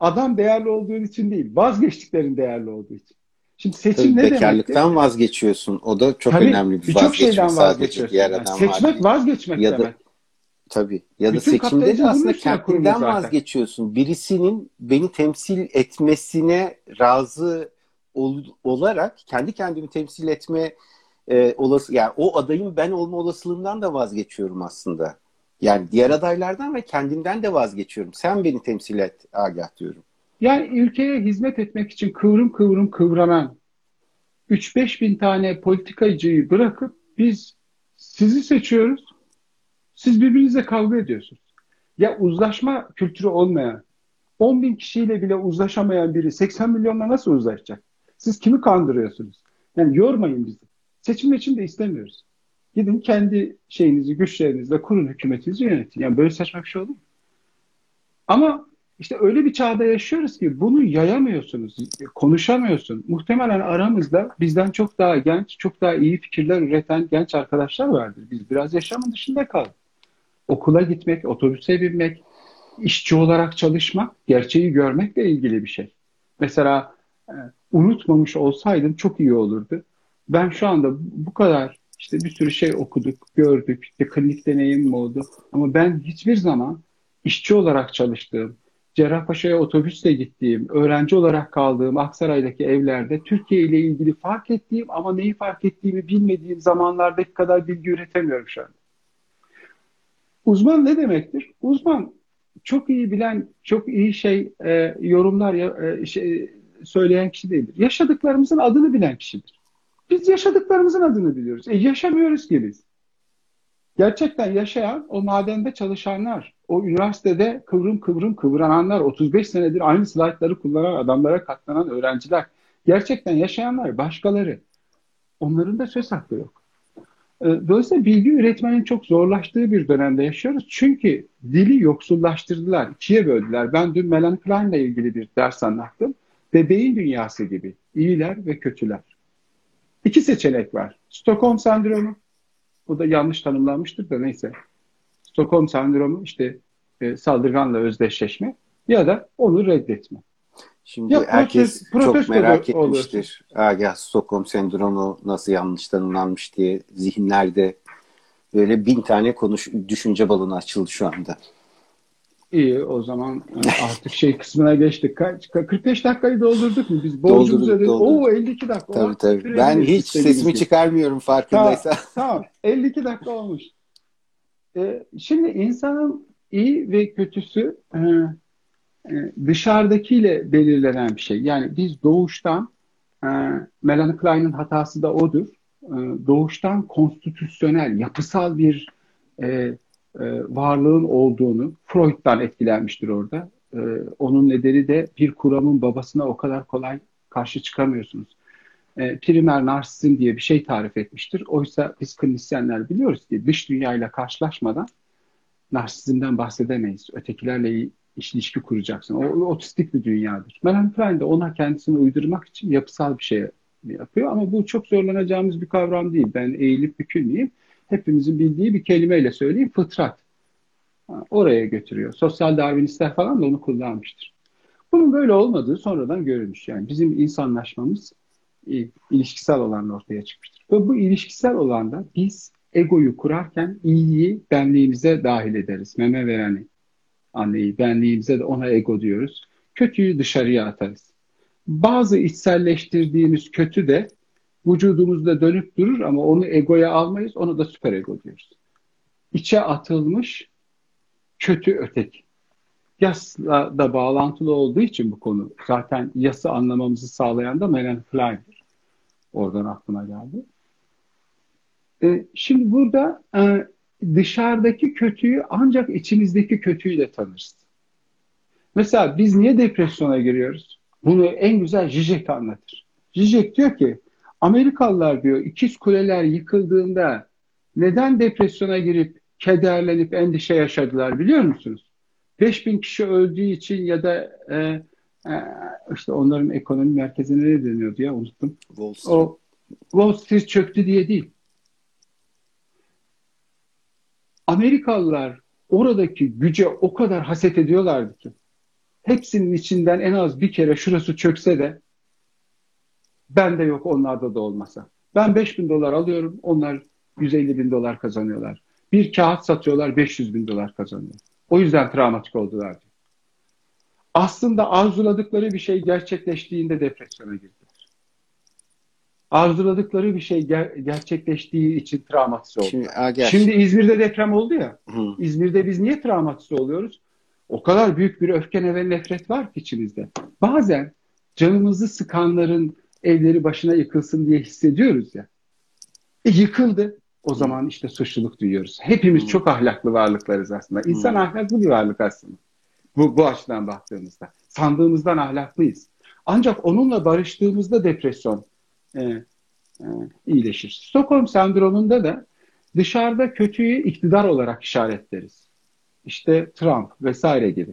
Adam değerli olduğu için değil, vazgeçtiklerin değerli olduğu için. Şimdi seçim Tabii ne demek? Bekarlıktan vazgeçiyorsun. O da çok Tabii, önemli bir vazgeçme şeyden vazgeçiyorsun. Diğer adam yani seçmek vazgeçmek ya demek. Tabii. Ya da Bütün seçimde de aslında kendinden vazgeçiyorsun. Birisinin beni temsil etmesine razı ol, olarak kendi kendimi temsil etme e, olası yani o adayın ben olma olasılığından da vazgeçiyorum aslında. Yani diğer adaylardan ve kendimden de vazgeçiyorum. Sen beni temsil et Agah diyorum. Yani ülkeye hizmet etmek için kıvrım kıvrım kıvranan 3-5 bin tane politikacıyı bırakıp biz sizi seçiyoruz. Siz birbirinizle kavga ediyorsunuz. Ya uzlaşma kültürü olmayan, 10 bin kişiyle bile uzlaşamayan biri 80 milyonla nasıl uzlaşacak? Siz kimi kandırıyorsunuz? Yani yormayın bizi. Seçim için de istemiyoruz. Gidin kendi şeyinizi, güçlerinizle kurun hükümetinizi yönetin. Yani böyle saçma bir şey olur mu? Ama işte öyle bir çağda yaşıyoruz ki bunu yayamıyorsunuz, konuşamıyorsun. Muhtemelen aramızda bizden çok daha genç, çok daha iyi fikirler üreten genç arkadaşlar vardır. Biz biraz yaşamın dışında kaldık. Okula gitmek, otobüse binmek, işçi olarak çalışmak, gerçeği görmekle ilgili bir şey. Mesela e, unutmamış olsaydım çok iyi olurdu. Ben şu anda bu kadar işte bir sürü şey okuduk, gördük, işte klinik deneyim oldu. Ama ben hiçbir zaman işçi olarak çalıştığım, Cerrahpaşa'ya otobüsle gittiğim, öğrenci olarak kaldığım Aksaray'daki evlerde Türkiye ile ilgili fark ettiğim ama neyi fark ettiğimi bilmediğim zamanlardaki kadar bilgi üretemiyorum şu an. Uzman ne demektir? Uzman çok iyi bilen, çok iyi şey e, yorumlar e, şey, söyleyen kişi değildir. Yaşadıklarımızın adını bilen kişidir. Biz yaşadıklarımızın adını biliyoruz. E yaşamıyoruz ki biz. Gerçekten yaşayan o madende çalışanlar, o üniversitede kıvrım kıvrım kıvrananlar, 35 senedir aynı slaytları kullanan adamlara katlanan öğrenciler, gerçekten yaşayanlar başkaları. Onların da söz hakkı yok. E, dolayısıyla bilgi üretmenin çok zorlaştığı bir dönemde yaşıyoruz. Çünkü dili yoksullaştırdılar, ikiye böldüler. Ben dün Melanie Klein ile ilgili bir ders anlattım. Bebeğin dünyası gibi iyiler ve kötüler. İki seçenek var. Stockholm sendromu. Bu da yanlış tanımlanmıştır da neyse. Stockholm sendromu işte e, saldırganla özdeşleşme ya da onu reddetme. Şimdi ya herkes protes, çok merak etmiştir. Agah Stockholm sendromu nasıl yanlış tanımlanmış diye zihinlerde böyle bin tane konuş düşünce balonu açıldı şu anda. İyi o zaman artık şey kısmına geçtik. Kaç, 45 dakikayı doldurduk mu? Biz borcumuzu ödedik. Oo 52 dakika. Tabii tabii. Ben hiç sesimi çıkarmıyorum farkındaysan. Tamam, tamam. 52 dakika olmuş. Ee, şimdi insanın iyi ve kötüsü e, e, dışarıdakiyle belirlenen bir şey. Yani biz doğuştan e, Melanie Klein'in hatası da odur. E, doğuştan konstitüsyonel, yapısal bir e, e, varlığın olduğunu Freud'dan etkilenmiştir orada. E, onun nedeni de bir kuramın babasına o kadar kolay karşı çıkamıyorsunuz. E, primer narsizm diye bir şey tarif etmiştir. Oysa biz klinisyenler biliyoruz ki dış dünyayla karşılaşmadan narsizmden bahsedemeyiz. Ötekilerle ilişki kuracaksın. O, otistik bir dünyadır. Melanie Klein de ona kendisini uydurmak için yapısal bir şey yapıyor ama bu çok zorlanacağımız bir kavram değil. Ben eğilip bükülmeyeyim hepimizin bildiği bir kelimeyle söyleyeyim fıtrat. Oraya götürüyor. Sosyal Darwinistler falan da onu kullanmıştır. Bunun böyle olmadığı sonradan görülmüş. Yani bizim insanlaşmamız e, ilişkisel olan ortaya çıkmıştır. Ve bu ilişkisel olanda biz egoyu kurarken iyiyi benliğimize dahil ederiz. Meme vereni anneyi benliğimize de ona ego diyoruz. Kötüyü dışarıya atarız. Bazı içselleştirdiğimiz kötü de vücudumuzda dönüp durur ama onu egoya almayız. Onu da süper ego diyoruz. İçe atılmış kötü öteki. Yasla da bağlantılı olduğu için bu konu zaten yası anlamamızı sağlayan da Melanie Klein'dir. Oradan aklıma geldi. E, şimdi burada e, dışarıdaki kötüyü ancak içimizdeki kötüyle tanırız. Mesela biz niye depresyona giriyoruz? Bunu en güzel Zizek anlatır. Zizek diyor ki Amerikalılar diyor ikiz kuleler yıkıldığında neden depresyona girip kederlenip endişe yaşadılar biliyor musunuz? 5000 kişi öldüğü için ya da e, e, işte onların ekonomi merkezine ne deniyordu ya unuttum. Wall Street. O Wall Street çöktü diye değil. Amerikalılar oradaki güce o kadar haset ediyorlardı ki hepsinin içinden en az bir kere şurası çökse de ben de yok onlarda da olmasa. Ben 5 bin dolar alıyorum onlar 150 bin dolar kazanıyorlar. Bir kağıt satıyorlar 500 bin dolar kazanıyor. O yüzden travmatik oldular diyor. Aslında arzuladıkları bir şey gerçekleştiğinde depresyona girdiler. Arzuladıkları bir şey ger- gerçekleştiği için travmatize oldular. Şimdi, gel. Şimdi İzmir'de deprem oldu ya. Hı. İzmir'de biz niye travmatize oluyoruz? O kadar büyük bir öfke ve nefret var ki içimizde. Bazen canımızı sıkanların evleri başına yıkılsın diye hissediyoruz ya. E, yıkıldı. O zaman işte suçluluk duyuyoruz. Hepimiz çok ahlaklı varlıklarız aslında. İnsan ahlaklı bir varlık aslında. Bu, bu açıdan baktığımızda. Sandığımızdan ahlaklıyız. Ancak onunla barıştığımızda depresyon e, e, iyileşir. Stockholm sendromunda da dışarıda kötüyü iktidar olarak işaretleriz. İşte Trump vesaire gibi.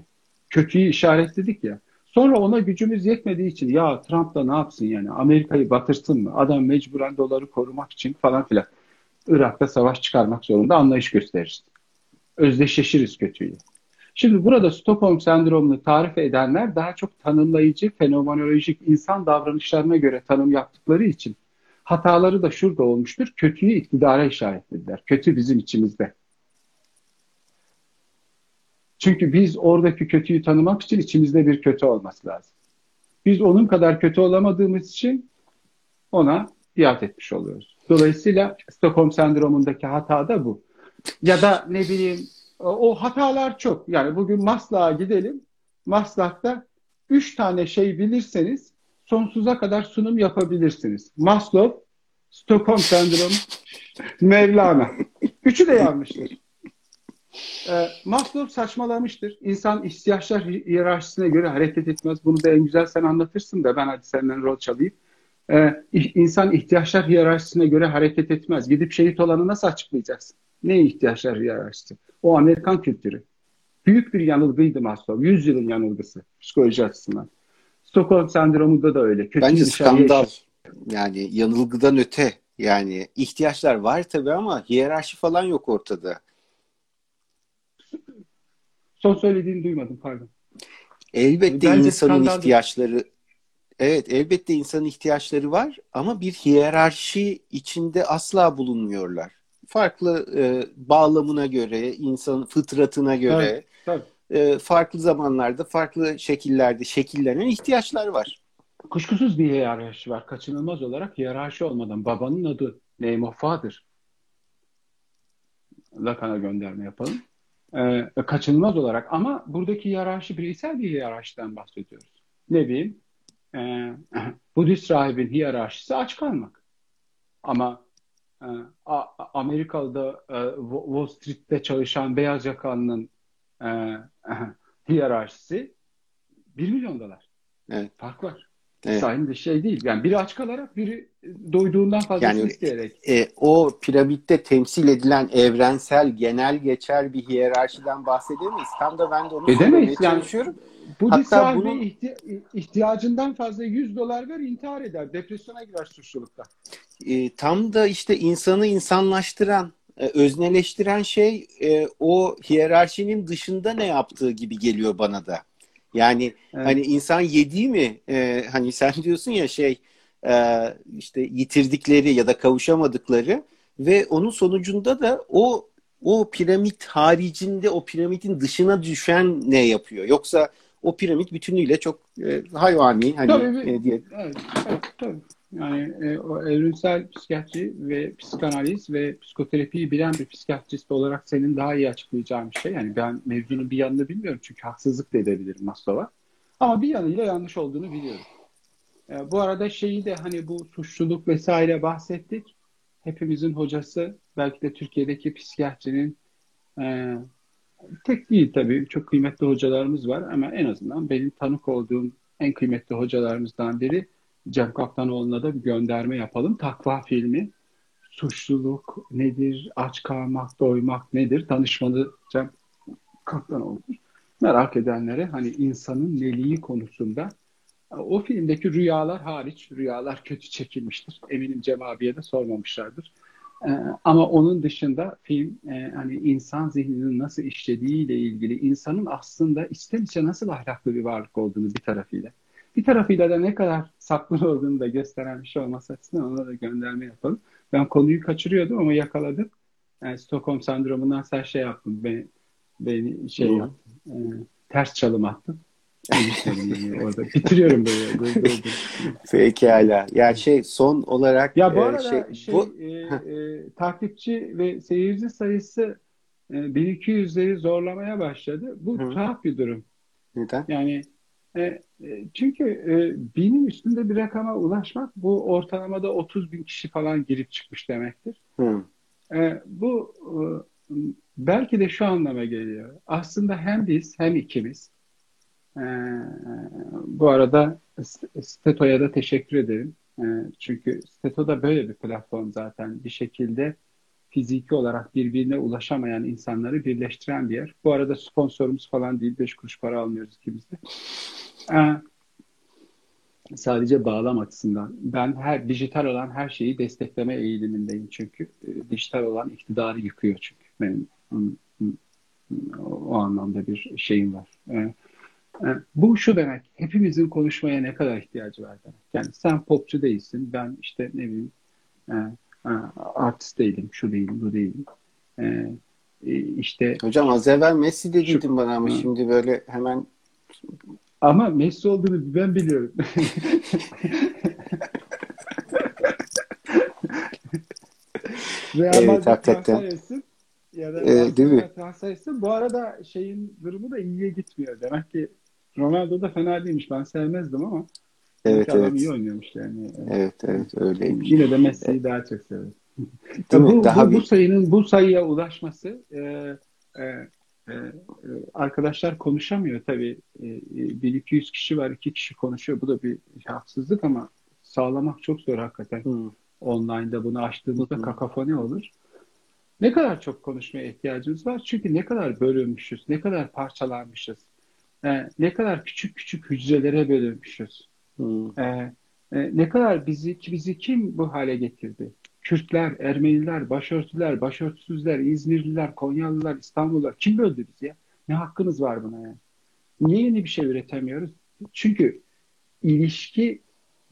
Kötüyü işaretledik ya. Sonra ona gücümüz yetmediği için ya Trump da ne yapsın yani Amerika'yı batırsın mı? Adam mecburen doları korumak için falan filan. Irak'ta savaş çıkarmak zorunda anlayış gösteririz. Özdeşleşiriz kötüyle. Şimdi burada Stockholm sendromunu tarif edenler daha çok tanımlayıcı, fenomenolojik insan davranışlarına göre tanım yaptıkları için hataları da şurada olmuştur. Kötüyü iktidara işaretlediler. Kötü bizim içimizde. Çünkü biz oradaki kötüyü tanımak için içimizde bir kötü olması lazım. Biz onun kadar kötü olamadığımız için ona biat etmiş oluyoruz. Dolayısıyla Stockholm sendromundaki hata da bu. Ya da ne bileyim o hatalar çok. Yani bugün Maslak'a gidelim. Maslak'ta üç tane şey bilirseniz sonsuza kadar sunum yapabilirsiniz. Maslow, Stockholm sendromu, Mevlana. Üçü de yanlıştır. E, Maslow saçmalamıştır. İnsan ihtiyaçlar hiyerarşisine göre hareket etmez. Bunu da en güzel sen anlatırsın da ben hadi senden rol çalayım. E, insan ihtiyaçlar hiyerarşisine göre hareket etmez. Gidip şehit olanı nasıl açıklayacaksın? Ne ihtiyaçlar hiyerarşisi? O Amerikan kültürü. Büyük bir yanılgıydı Maslow. Yüzyılın yanılgısı psikoloji açısından. Stockholm sendromunda da öyle. Kötü Bence skandal. Yani yanılgıdan öte. Yani ihtiyaçlar var tabii ama hiyerarşi falan yok ortada. Son söylediğini duymadım pardon. Elbette Bence insanın ihtiyaçları Evet elbette insanın ihtiyaçları var ama bir hiyerarşi içinde asla bulunmuyorlar. Farklı e, bağlamına göre, insanın fıtratına göre evet, tabii. E, farklı zamanlarda, farklı şekillerde şekillenen ihtiyaçlar var. Kuşkusuz bir hiyerarşi var. Kaçınılmaz olarak hiyerarşi olmadan babanın adı name of father. Lakan'a gönderme yapalım e, kaçınılmaz olarak ama buradaki hiyerarşi bireysel bir hiyerarşiden bahsediyoruz. Ne bileyim e, Budist rahibin hiyerarşisi aç kalmak. Ama e, Amerika'da e, Wall Street'te çalışan beyaz yakalının e, hiyerarşisi 1 milyon dolar. Evet. Fark var. Evet. Bir şey değil. Yani biri aç kalarak, biri doyduğundan fazlasını yani, isteyerek. E, o piramitte temsil edilen evrensel, genel geçer bir hiyerarşiden bahsedemeyiz. Tam da ben de onu Edemeyiz. Yani, çalışıyorum. Bu Hatta bunun ihti- ihtiyacından fazla 100 dolar ver intihar eder. Depresyona girer suçlulukta. E, tam da işte insanı insanlaştıran, e, özneleştiren şey e, o hiyerarşinin dışında ne yaptığı gibi geliyor bana da. Yani evet. hani insan yediği mi e, hani sen diyorsun ya şey e, işte yitirdikleri ya da kavuşamadıkları ve onun sonucunda da o o piramit haricinde o piramidin dışına düşen ne yapıyor? Yoksa o piramit bütünüyle çok e, hayvani hani tabii, e, diye. Evet, evet, tabii. Yani e, o evrimsel psikiyatri ve psikanaliz ve psikoterapiyi bilen bir psikiyatrist olarak senin daha iyi açıklayacağın bir şey. Yani ben mevzunun bir yanını bilmiyorum çünkü haksızlık da edebilirim Maslow'a. Ama bir yanıyla yanlış olduğunu biliyorum. E, bu arada şeyi de hani bu suçluluk vesaire bahsettik. hepimizin hocası, belki de Türkiye'deki psikiyatrinin e, tek değil tabii, çok kıymetli hocalarımız var ama en azından benim tanık olduğum en kıymetli hocalarımızdan biri Cem Kaptanoğlu'na da bir gönderme yapalım. Takva filmi. Suçluluk nedir? Aç kalmak, doymak nedir? Tanışmalı Cem Kaptanoğlu'dur. Merak edenlere hani insanın neliği konusunda o filmdeki rüyalar hariç, rüyalar kötü çekilmiştir. Eminim Cem abiye de sormamışlardır. Ee, ama onun dışında film e, hani insan zihninin nasıl işlediğiyle ilgili insanın aslında istem içe nasıl ahlaklı bir varlık olduğunu bir tarafıyla. Bir tarafıyla da ne kadar saklı olduğunu da gösteren bir şey olması açısından ona da gönderme yapalım. Ben konuyu kaçırıyordum ama yakaladım. Yani Stockholm sendromundan sen şey yaptın. Beni, beni şey yaptın. E, ters çalım attın. orada bitiriyorum böyle. böyle, böyle. Pekala. Ya şey son olarak ya bu e, arada şey, şey bu... e, e, takipçi ve seyirci sayısı e, 1200'leri zorlamaya başladı. Bu Hı. tuhaf bir durum. Neden? Yani e, e, çünkü e, binin üstünde bir rakama ulaşmak bu ortalamada 30 bin kişi falan girip çıkmış demektir. Hı. E, bu e, belki de şu anlama geliyor. Aslında hem biz hem ikimiz e, bu arada Steto'ya da teşekkür ederim. E, çünkü Steto da böyle bir platform zaten bir şekilde fiziki olarak birbirine ulaşamayan insanları birleştiren bir yer. Bu arada sponsorumuz falan değil. Beş kuruş para almıyoruz ikimiz de. Ee, sadece bağlam açısından. Ben her dijital olan her şeyi destekleme eğilimindeyim çünkü. E, dijital olan iktidarı yıkıyor çünkü. Benim o anlamda bir şeyim var. E, e, bu şu demek, hepimizin konuşmaya ne kadar ihtiyacı var demek. Yani sen popçu değilsin, ben işte ne bileyim e, artist değilim, şu değilim, bu değilim. E, işte Hocam az evvel Messi dediydin bana ama şimdi böyle hemen ama Messi olduğunu ben biliyorum. Real evet, Madrid hakikaten. Etsin, ya da ee, değil mi? Etsin. Bu arada şeyin durumu da iyiye gitmiyor. Demek ki Ronaldo da fena değilmiş. Ben sevmezdim ama evet, evet. iyi oynuyormuş yani. Evet evet öyleymiş. Yine de Messi'yi evet. daha çok severim. bu, Daha bu, bir... bu sayının bu sayıya ulaşması e, e, e, arkadaşlar konuşamıyor tabii. E, 1-200 e, kişi var, 2 kişi konuşuyor. Bu da bir haksızlık ama sağlamak çok zor hakikaten. Hmm. Online'da bunu açtığımızda hmm. kakafoni olur. Ne kadar çok konuşmaya ihtiyacımız var? Çünkü ne kadar bölünmüşüz, ne kadar parçalanmışız, e, ne kadar küçük küçük hücrelere bölünmüşüz. Hmm. E, e, ne kadar bizi bizi kim bu hale getirdi? Kürtler, Ermeniler, başörtüler, başörtüsüzler, İzmirliler, Konyalılar, İstanbullular kim böldü bizi ya? Ne hakkımız var buna yani? Niye yeni bir şey üretemiyoruz? Çünkü ilişki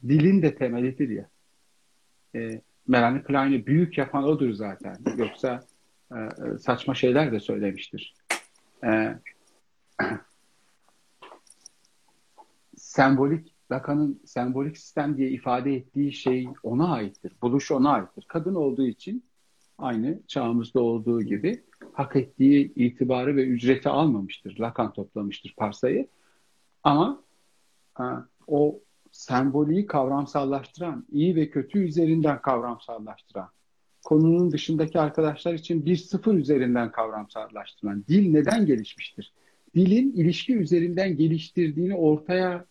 dilin de temelidir ya. E, Melanie Klein'i büyük yapan odur zaten. Yoksa e, e saçma şeyler de söylemiştir. E, sembolik Lacan'ın sembolik sistem diye ifade ettiği şey ona aittir. Buluş ona aittir. Kadın olduğu için aynı çağımızda olduğu gibi hak ettiği itibarı ve ücreti almamıştır. Lacan toplamıştır parsayı. Ama ha, o semboliği kavramsallaştıran, iyi ve kötü üzerinden kavramsallaştıran, konunun dışındaki arkadaşlar için bir sıfır üzerinden kavramsallaştıran, dil neden gelişmiştir? Dilin ilişki üzerinden geliştirdiğini ortaya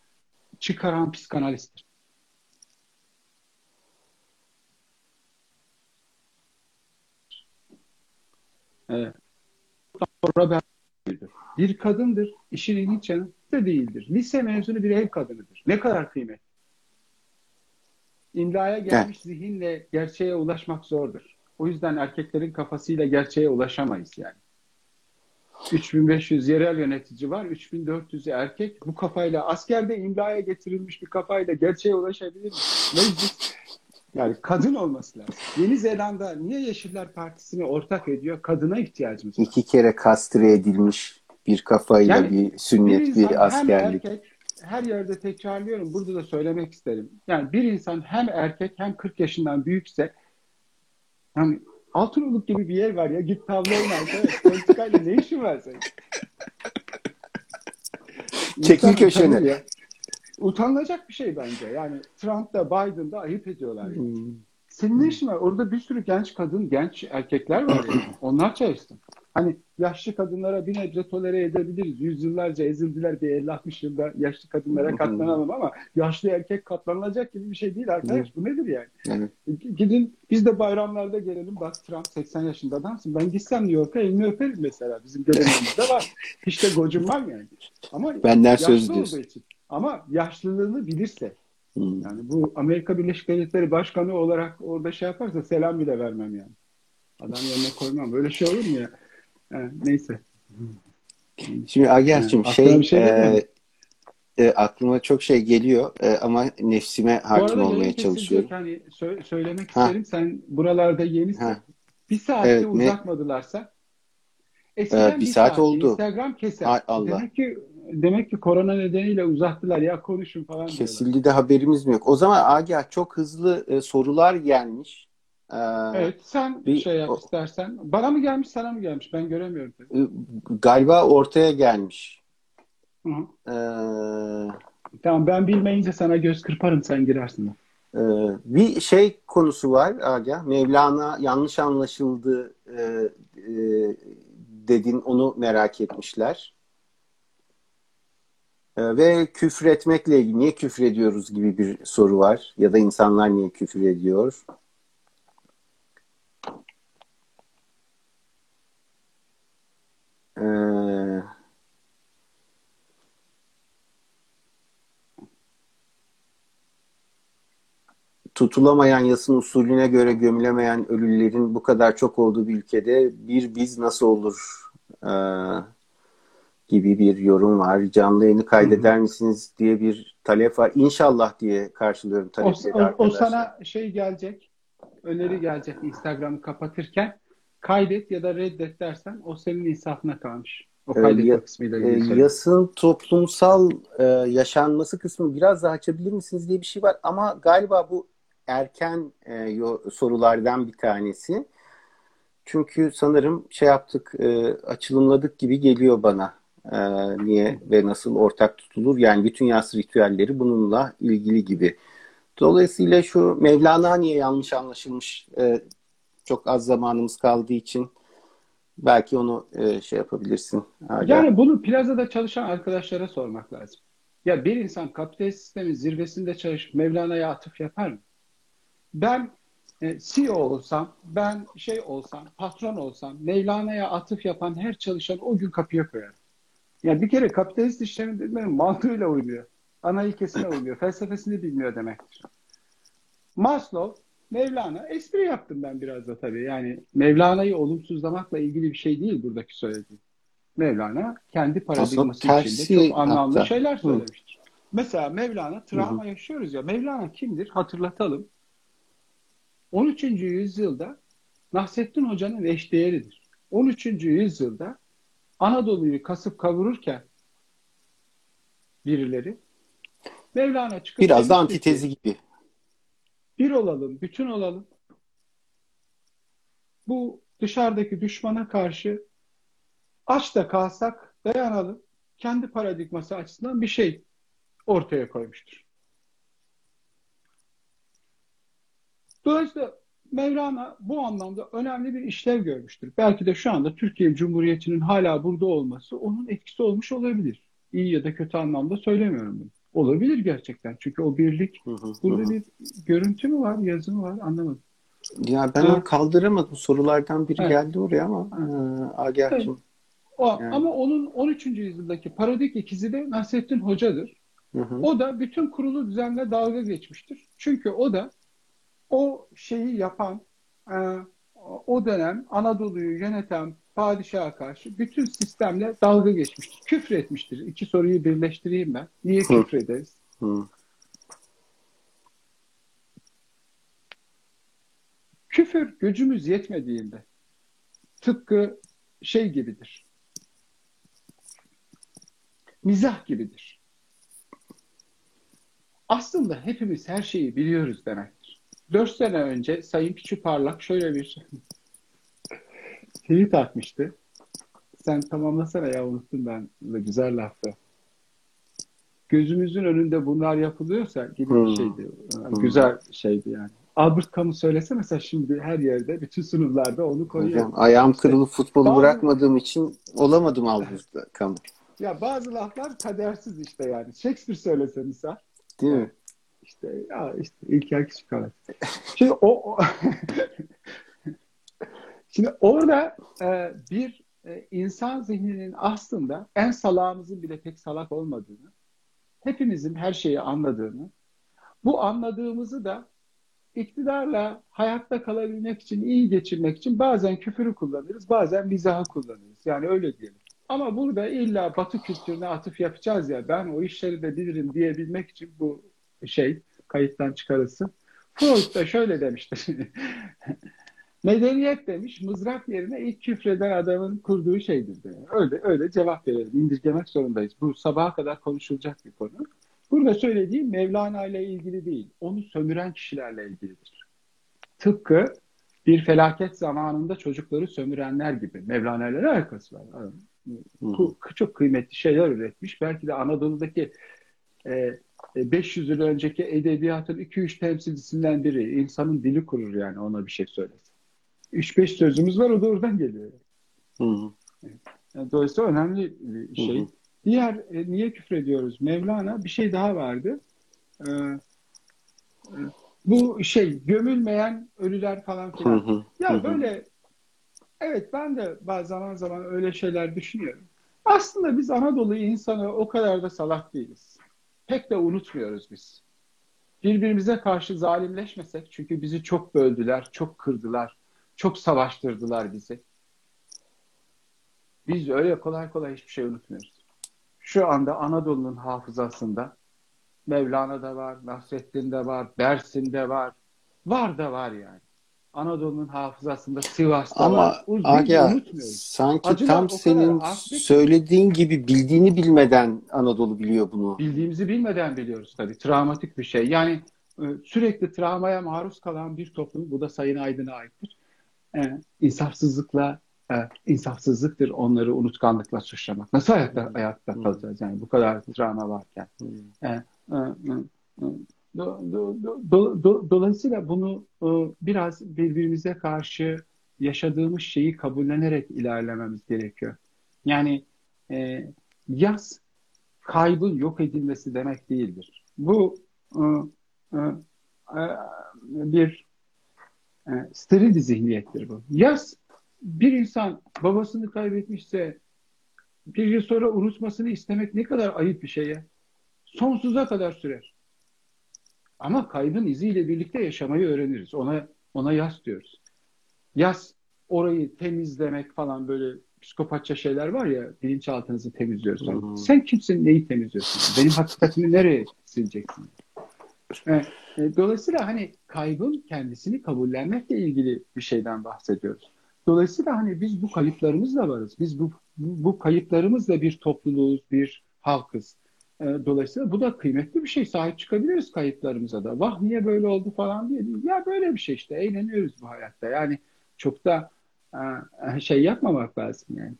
çıkaran psikanalisttir. Evet. Bir kadındır. İşin ilginç yanı da değildir. Lise mezunu bir ev kadınıdır. Ne kadar kıymet. İmlaya gelmiş evet. zihinle gerçeğe ulaşmak zordur. O yüzden erkeklerin kafasıyla gerçeğe ulaşamayız yani. 3500 yerel yönetici var. 3400'ü erkek. Bu kafayla askerde imlaya getirilmiş bir kafayla gerçeğe ulaşabilir mi? Meclis yani kadın olması lazım. Yeni Zelanda niye Yeşiller Partisi'ni ortak ediyor? Kadına ihtiyacımız var. İki kere kastre edilmiş bir kafayla yani, bir sünnet, bir, bir askerlik. Hem erkek, her yerde tekrarlıyorum. Burada da söylemek isterim. Yani bir insan hem erkek hem 40 yaşından büyükse yani Altınoluk gibi bir yer var ya. Git tavla oyna arkadaş. Politikayla ne işin var senin? Çekil köşene. Ya. Utanılacak bir şey bence. Yani Trump da Biden da ayıp ediyorlar. Yani. Hmm. Senin ne işin var? Orada bir sürü genç kadın, genç erkekler var. Yani. Onlar çalışsın. Hani yaşlı kadınlara bir nebze tolere edebiliriz. Yüzyıllarca ezildiler bir 50-60 yılda yaşlı kadınlara katlanalım ama yaşlı erkek katlanılacak gibi bir şey değil arkadaş. Bu nedir yani? Evet. Gidin biz de bayramlarda gelelim. Bak Trump 80 yaşında adamsın. Ben gitsem New York'a elini öperim mesela. Bizim geleneğimizde var. Hiç de gocum var yani. Ama Benden söz diyorsun. Için. Ama yaşlılığını bilirse hmm. yani bu Amerika Birleşik Devletleri Başkanı olarak orada şey yaparsa selam bile vermem yani. Adam yerine koymam. Böyle şey olur mu ya? Neyse. Şimdi Ager'cim yani, şey, şey e, e, aklıma çok şey geliyor e, ama nefsime hakim olmaya çalışıyorum. Hani sö- söylemek ha. isterim. Sen buralarda yenisin. Ha. Bir saatte evet, uzatmadılarsa Eskiden ee, bir, bir saat, saat oldu. Instagram keser. Hay Allah. Demek ki demek ki korona nedeniyle uzattılar ya konuşun falan. Kesildi diyorlar. de haberimiz mi yok. O zaman Agah çok hızlı e, sorular gelmiş. Ee, evet sen bir şey yap istersen. Bana mı gelmiş sana mı gelmiş? Ben göremiyorum. Tabii. Galiba ortaya gelmiş. Hı hı. Ee, tamam ben bilmeyince sana göz kırparım sen girersin. Ee, bir şey konusu var Aga. Mevlana yanlış anlaşıldı e, e, dedin onu merak etmişler. Ee, ve küfür etmekle ilgili niye küfür ediyoruz gibi bir soru var. Ya da insanlar niye küfür ediyor? Ee, tutulamayan yasın usulüne göre gömülemeyen ölülerin bu kadar çok olduğu bir ülkede bir biz nasıl olur e, gibi bir yorum var. Canlı yayını kaydeder misiniz diye bir talep var. İnşallah diye karşılıyorum talepleri o, o, o sana şey gelecek, öneri gelecek Instagram'ı kapatırken kaydet ya da reddet dersen o senin insafına kalmış. O ee, kaydetme e, kısmıyla ilgili. E, yasın toplumsal e, yaşanması kısmı biraz daha açabilir misiniz diye bir şey var ama galiba bu erken e, sorulardan bir tanesi. Çünkü sanırım şey yaptık, e, açılımladık gibi geliyor bana. E, niye ve nasıl ortak tutulur? Yani bütün yas ritüelleri bununla ilgili gibi. Dolayısıyla şu Mevlana niye yanlış anlaşılmış e, çok az zamanımız kaldığı için belki onu e, şey yapabilirsin. Hala. Yani bunu plazada çalışan arkadaşlara sormak lazım. Ya bir insan kapitalist sistemin zirvesinde çalışıp Mevlana'ya atıf yapar mı? Ben e, CEO olsam, ben şey olsam, patron olsam, Mevlana'ya atıf yapan her çalışan o gün kapıya koyar. Yani bir kere kapitalist işlemin dediğim mantığıyla uymuyor. Ana ilkesine uymuyor. Felsefesini bilmiyor demektir. Maslow Mevlana espri yaptım ben biraz da tabii. Yani Mevlana'yı olumsuzlamakla ilgili bir şey değil buradaki söylediğim. Mevlana kendi paradigması içinde çok anlamlı hatta. şeyler söylemiştir. Hı. Mesela Mevlana travma Hı-hı. yaşıyoruz ya. Mevlana kimdir? Hatırlatalım. 13. yüzyılda Nasrettin Hoca'nın eşdeğeridir. 13. yüzyılda Anadolu'yu kasıp kavururken birileri Mevlana çıkıp biraz da antitezi gibi bir olalım, bütün olalım. Bu dışarıdaki düşmana karşı aç da kalsak dayanalım. Kendi paradigması açısından bir şey ortaya koymuştur. Dolayısıyla Mevlana bu anlamda önemli bir işlev görmüştür. Belki de şu anda Türkiye Cumhuriyeti'nin hala burada olması onun etkisi olmuş olabilir. İyi ya da kötü anlamda söylemiyorum bunu. Olabilir gerçekten. Çünkü o birlik hı hı, burada hı. bir görüntü mü var, yazı mı var anlamadım. Ya ben onu kaldıramadım. Sorulardan biri evet. geldi oraya ama e, Agah'cığım. Evet. O, yani. Ama onun 13. yüzyıldaki paradik ikizi de Nasrettin Hoca'dır. Hı hı. O da bütün kurulu düzenle dalga geçmiştir. Çünkü o da o şeyi yapan, e, o dönem Anadolu'yu yöneten padişaha karşı bütün sistemle dalga geçmiştir. Küfür etmiştir. İki soruyu birleştireyim ben. Niye Hı. küfür ederiz? Hı. Küfür gücümüz yetmediğinde tıpkı şey gibidir. Mizah gibidir. Aslında hepimiz her şeyi biliyoruz demektir. Dört sene önce Sayın Küçük Parlak şöyle bir tweet atmıştı. Sen tamamlasana ya unuttum ben. Güzel laftı. Gözümüzün önünde bunlar yapılıyorsa gibi hmm. bir şeydi. Yani hmm. Güzel şeydi yani. Albert Camus söylese mesela şimdi her yerde bütün sunumlarda onu koyuyor. Hocam, ayağım kırılıp futbolu bazı, bırakmadığım için olamadım Albert Camus. Ya bazı laflar kadersiz işte yani. Shakespeare söylese misal. Değil mi? İşte ya işte İlker Küçükkarat. Şimdi o, o Şimdi orada e, bir e, insan zihninin aslında en salağımızın bile pek salak olmadığını, hepimizin her şeyi anladığını, bu anladığımızı da iktidarla hayatta kalabilmek için, iyi geçirmek için bazen küfürü kullanırız, bazen mizahı kullanırız. Yani öyle diyelim. Ama burada illa Batı kültürüne atıf yapacağız ya, ben o işleri de bilirim diyebilmek için bu şey kayıttan çıkarılsın. Freud da şöyle demiştir. Medeniyet demiş, mızrak yerine ilk küfreden adamın kurduğu şeydir. De. Öyle öyle cevap verelim. İndirgemek zorundayız. Bu sabaha kadar konuşulacak bir konu. Burada söylediğim Mevlana ile ilgili değil, onu sömüren kişilerle ilgilidir. Tıpkı bir felaket zamanında çocukları sömürenler gibi. Mevlana ile alakası var. Bu çok kıymetli şeyler üretmiş. Belki de Anadolu'daki e, 500 yıl önceki edebiyatın 2-3 temsilcisinden biri. İnsanın dili kurur yani ona bir şey söylesin. 3-5 sözümüz var o da oradan geliyor. Hı hı. Yani dolayısıyla önemli bir şey. Hı hı. Diğer e, niye küfrediyoruz? Mevlana bir şey daha vardı. Ee, e, bu şey gömülmeyen ölüler falan filan. Hı hı. Ya hı. böyle evet ben de bazı zaman zaman öyle şeyler düşünüyorum. Aslında biz Anadolu insanı o kadar da salak değiliz. Pek de unutmuyoruz biz. Birbirimize karşı zalimleşmesek çünkü bizi çok böldüler, çok kırdılar, çok savaştırdılar bizi. Biz öyle kolay kolay hiçbir şey unutmuyoruz şu anda Anadolu'nun hafızasında Mevlana'da var, Nasreddin'de var, Dersim'de var. Var da var yani. Anadolu'nun hafızasında Sivas'ta Ama var. Ama Agya sanki Acılar tam senin söylediğin gibi bildiğini bilmeden Anadolu biliyor bunu. Bildiğimizi bilmeden biliyoruz tabii. Travmatik bir şey. Yani e, sürekli travmaya maruz kalan bir toplum, bu da Sayın Aydın'a aittir. İnsafsızlıkla e, insafsızlıktır onları unutkanlıkla suçlamak. Nasıl hayatta, hmm. hayatta kalacağız yani bu kadar travma varken. Hmm. E, e, e, do, do, do, do, dolayısıyla bunu e, biraz birbirimize karşı yaşadığımız şeyi kabullenerek ilerlememiz gerekiyor. Yani e, yaz kaybın yok edilmesi demek değildir. Bu e, e, e bir e, steril bir zihniyettir bu. Yaz bir insan babasını kaybetmişse bir yıl sonra unutmasını istemek ne kadar ayıp bir şey ya. Sonsuza kadar sürer. Ama kaybın iziyle birlikte yaşamayı öğreniriz. Ona ona yas diyoruz. Yas orayı temizlemek falan böyle psikopatça şeyler var ya bilinçaltınızı temizliyorsun. Hmm. Sen kimsin neyi temizliyorsun? Benim hakikatimi nereye sileceksin? Evet. E, dolayısıyla hani kaybın kendisini kabullenmekle ilgili bir şeyden bahsediyoruz. Dolayısıyla hani biz bu kayıplarımızla varız. Biz bu, bu kayıplarımızla bir topluluğuz, bir halkız. E, dolayısıyla bu da kıymetli bir şey. Sahip çıkabiliriz kayıplarımıza da. Vah niye böyle oldu falan diye değil. Ya böyle bir şey işte. Eğleniyoruz bu hayatta. Yani çok da e, şey yapmamak lazım yani.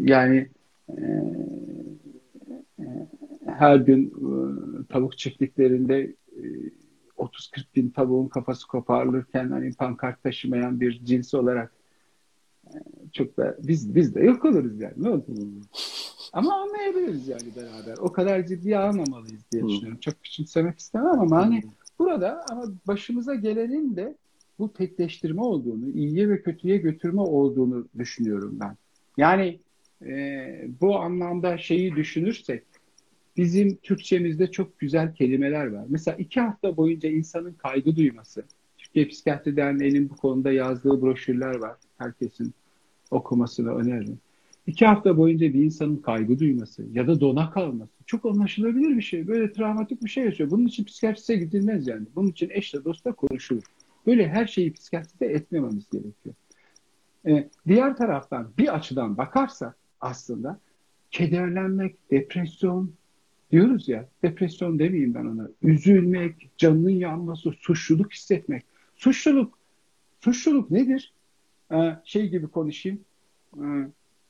Yani her gün e, tavuk çiftliklerinde e, 30-40 bin tavuğun kafası koparılırken hani pankart taşımayan bir cins olarak e, çok da biz biz de yok oluruz yani ne oldu? Ama anlayabiliriz yani beraber. O kadar ciddiye almamalıyız diye düşünüyorum. Çok küçümsemek istemem ama hani burada ama başımıza gelenin de bu tekleştirme olduğunu, iyiye ve kötüye götürme olduğunu düşünüyorum ben. Yani e, bu anlamda şeyi düşünürsek bizim Türkçemizde çok güzel kelimeler var. Mesela iki hafta boyunca insanın kaygı duyması. Türkiye Psikiyatri Derneği'nin bu konuda yazdığı broşürler var. Herkesin okumasını öneririm. İki hafta boyunca bir insanın kaygı duyması ya da dona kalması çok anlaşılabilir bir şey. Böyle travmatik bir şey yaşıyor. Bunun için psikiyatriste gidilmez yani. Bunun için eşle dostla konuşulur. Böyle her şeyi psikiyatriste etmememiz gerekiyor. Ee, diğer taraftan bir açıdan bakarsa aslında kederlenmek, depresyon, diyoruz ya depresyon demeyeyim ben ona. Üzülmek, canının yanması, suçluluk hissetmek. Suçluluk suçluluk nedir? Ee, şey gibi konuşayım. Ee,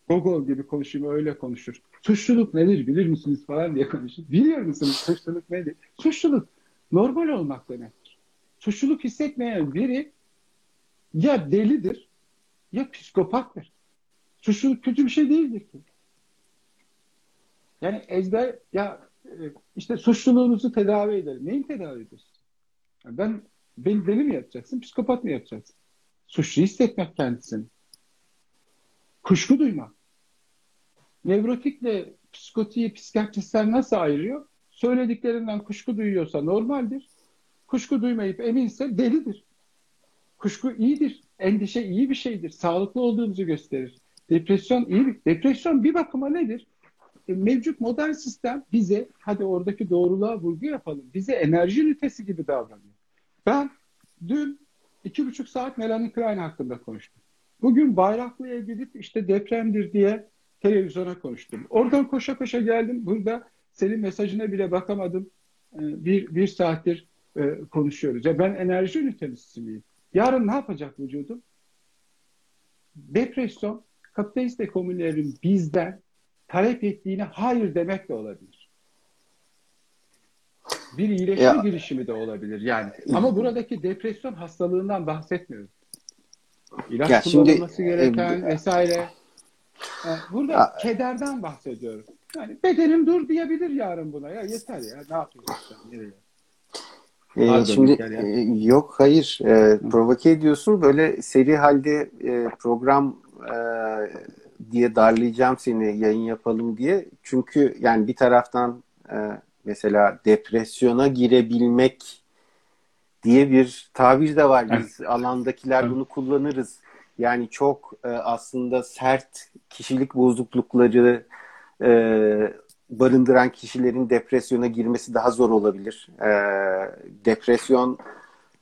Gogol gibi konuşayım öyle konuşur. Suçluluk nedir bilir misiniz falan diye konuşur. Biliyor musunuz suçluluk nedir? Suçluluk normal olmak demek. suçluluk hissetmeyen biri ya delidir ya psikopattır. Suçluluk kötü bir şey değildir ki. Yani ezber ya işte suçluluğunuzu tedavi edelim. Neyin tedavi ediyorsun? Yani ben beni deli mi yapacaksın, psikopat mı yapacaksın? Suçlu hissetmek kendisini. Kuşku duymak. Nevrotikle psikotiği psikiyatristler nasıl ayırıyor? Söylediklerinden kuşku duyuyorsa normaldir. Kuşku duymayıp eminse delidir. Kuşku iyidir. Endişe iyi bir şeydir. Sağlıklı olduğumuzu gösterir. Depresyon iyi bir... Depresyon bir bakıma nedir? E, mevcut modern sistem bize, hadi oradaki doğruluğa vurgu yapalım, bize enerji ünitesi gibi davranıyor. Ben dün iki buçuk saat Melanie Klein hakkında konuştum. Bugün Bayraklı'ya gidip işte depremdir diye televizyona konuştum. Oradan koşa koşa geldim. Burada senin mesajına bile bakamadım. E, bir, bir saattir e, konuşuyoruz. Ya ben enerji ünitesi miyim? Yarın ne yapacak vücudum? Depresyon, kapitalist ekonomilerin bizden talep ettiğine hayır demek de olabilir. Bir iyileşme ya. girişimi de olabilir yani. Ama buradaki depresyon hastalığından bahsetmiyorum. İlaç ya kullanılması şimdi, gereken e, vesaire. Yani burada a, kederden bahsediyorum. Yani bedenim dur diyebilir yarın buna. Ya yeter ya ne yapıyorsun Nereye? Ee, şimdi e, yok hayır e, provoke ediyorsun böyle seri halde e, program e, diye darlayacağım seni yayın yapalım diye çünkü yani bir taraftan e, mesela depresyona girebilmek diye bir tabir de var biz evet. alandakiler bunu kullanırız yani çok e, aslında sert kişilik bozuklukları e, barındıran kişilerin depresyona girmesi daha zor olabilir. E, depresyon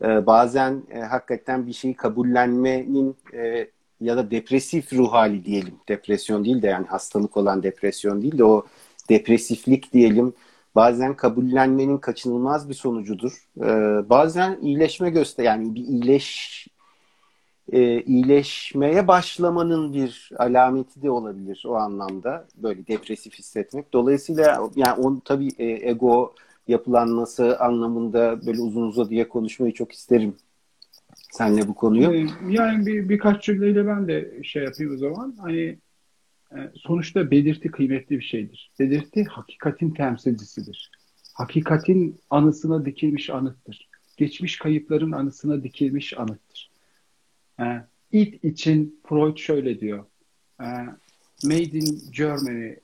e, bazen e, hakikaten bir şeyi kabullenmenin e, ya da depresif ruh hali diyelim. Depresyon değil de yani hastalık olan depresyon değil de o depresiflik diyelim. Bazen kabullenmenin kaçınılmaz bir sonucudur. E, bazen iyileşme göster yani bir iyileş e, iyileşmeye başlamanın bir alameti de olabilir o anlamda böyle depresif hissetmek. Dolayısıyla yani on tabii e, ego yapılanması anlamında böyle uzun uzadıya konuşmayı çok isterim senle bu konuyu. Ee, yani bir, birkaç cümleyle ben de şey yapayım o zaman. Hani e, sonuçta belirti kıymetli bir şeydir. Belirti hakikatin temsilcisidir. Hakikatin anısına dikilmiş anıttır. Geçmiş kayıpların anısına dikilmiş anıttır. E, it için Freud şöyle diyor. E, Made in Germany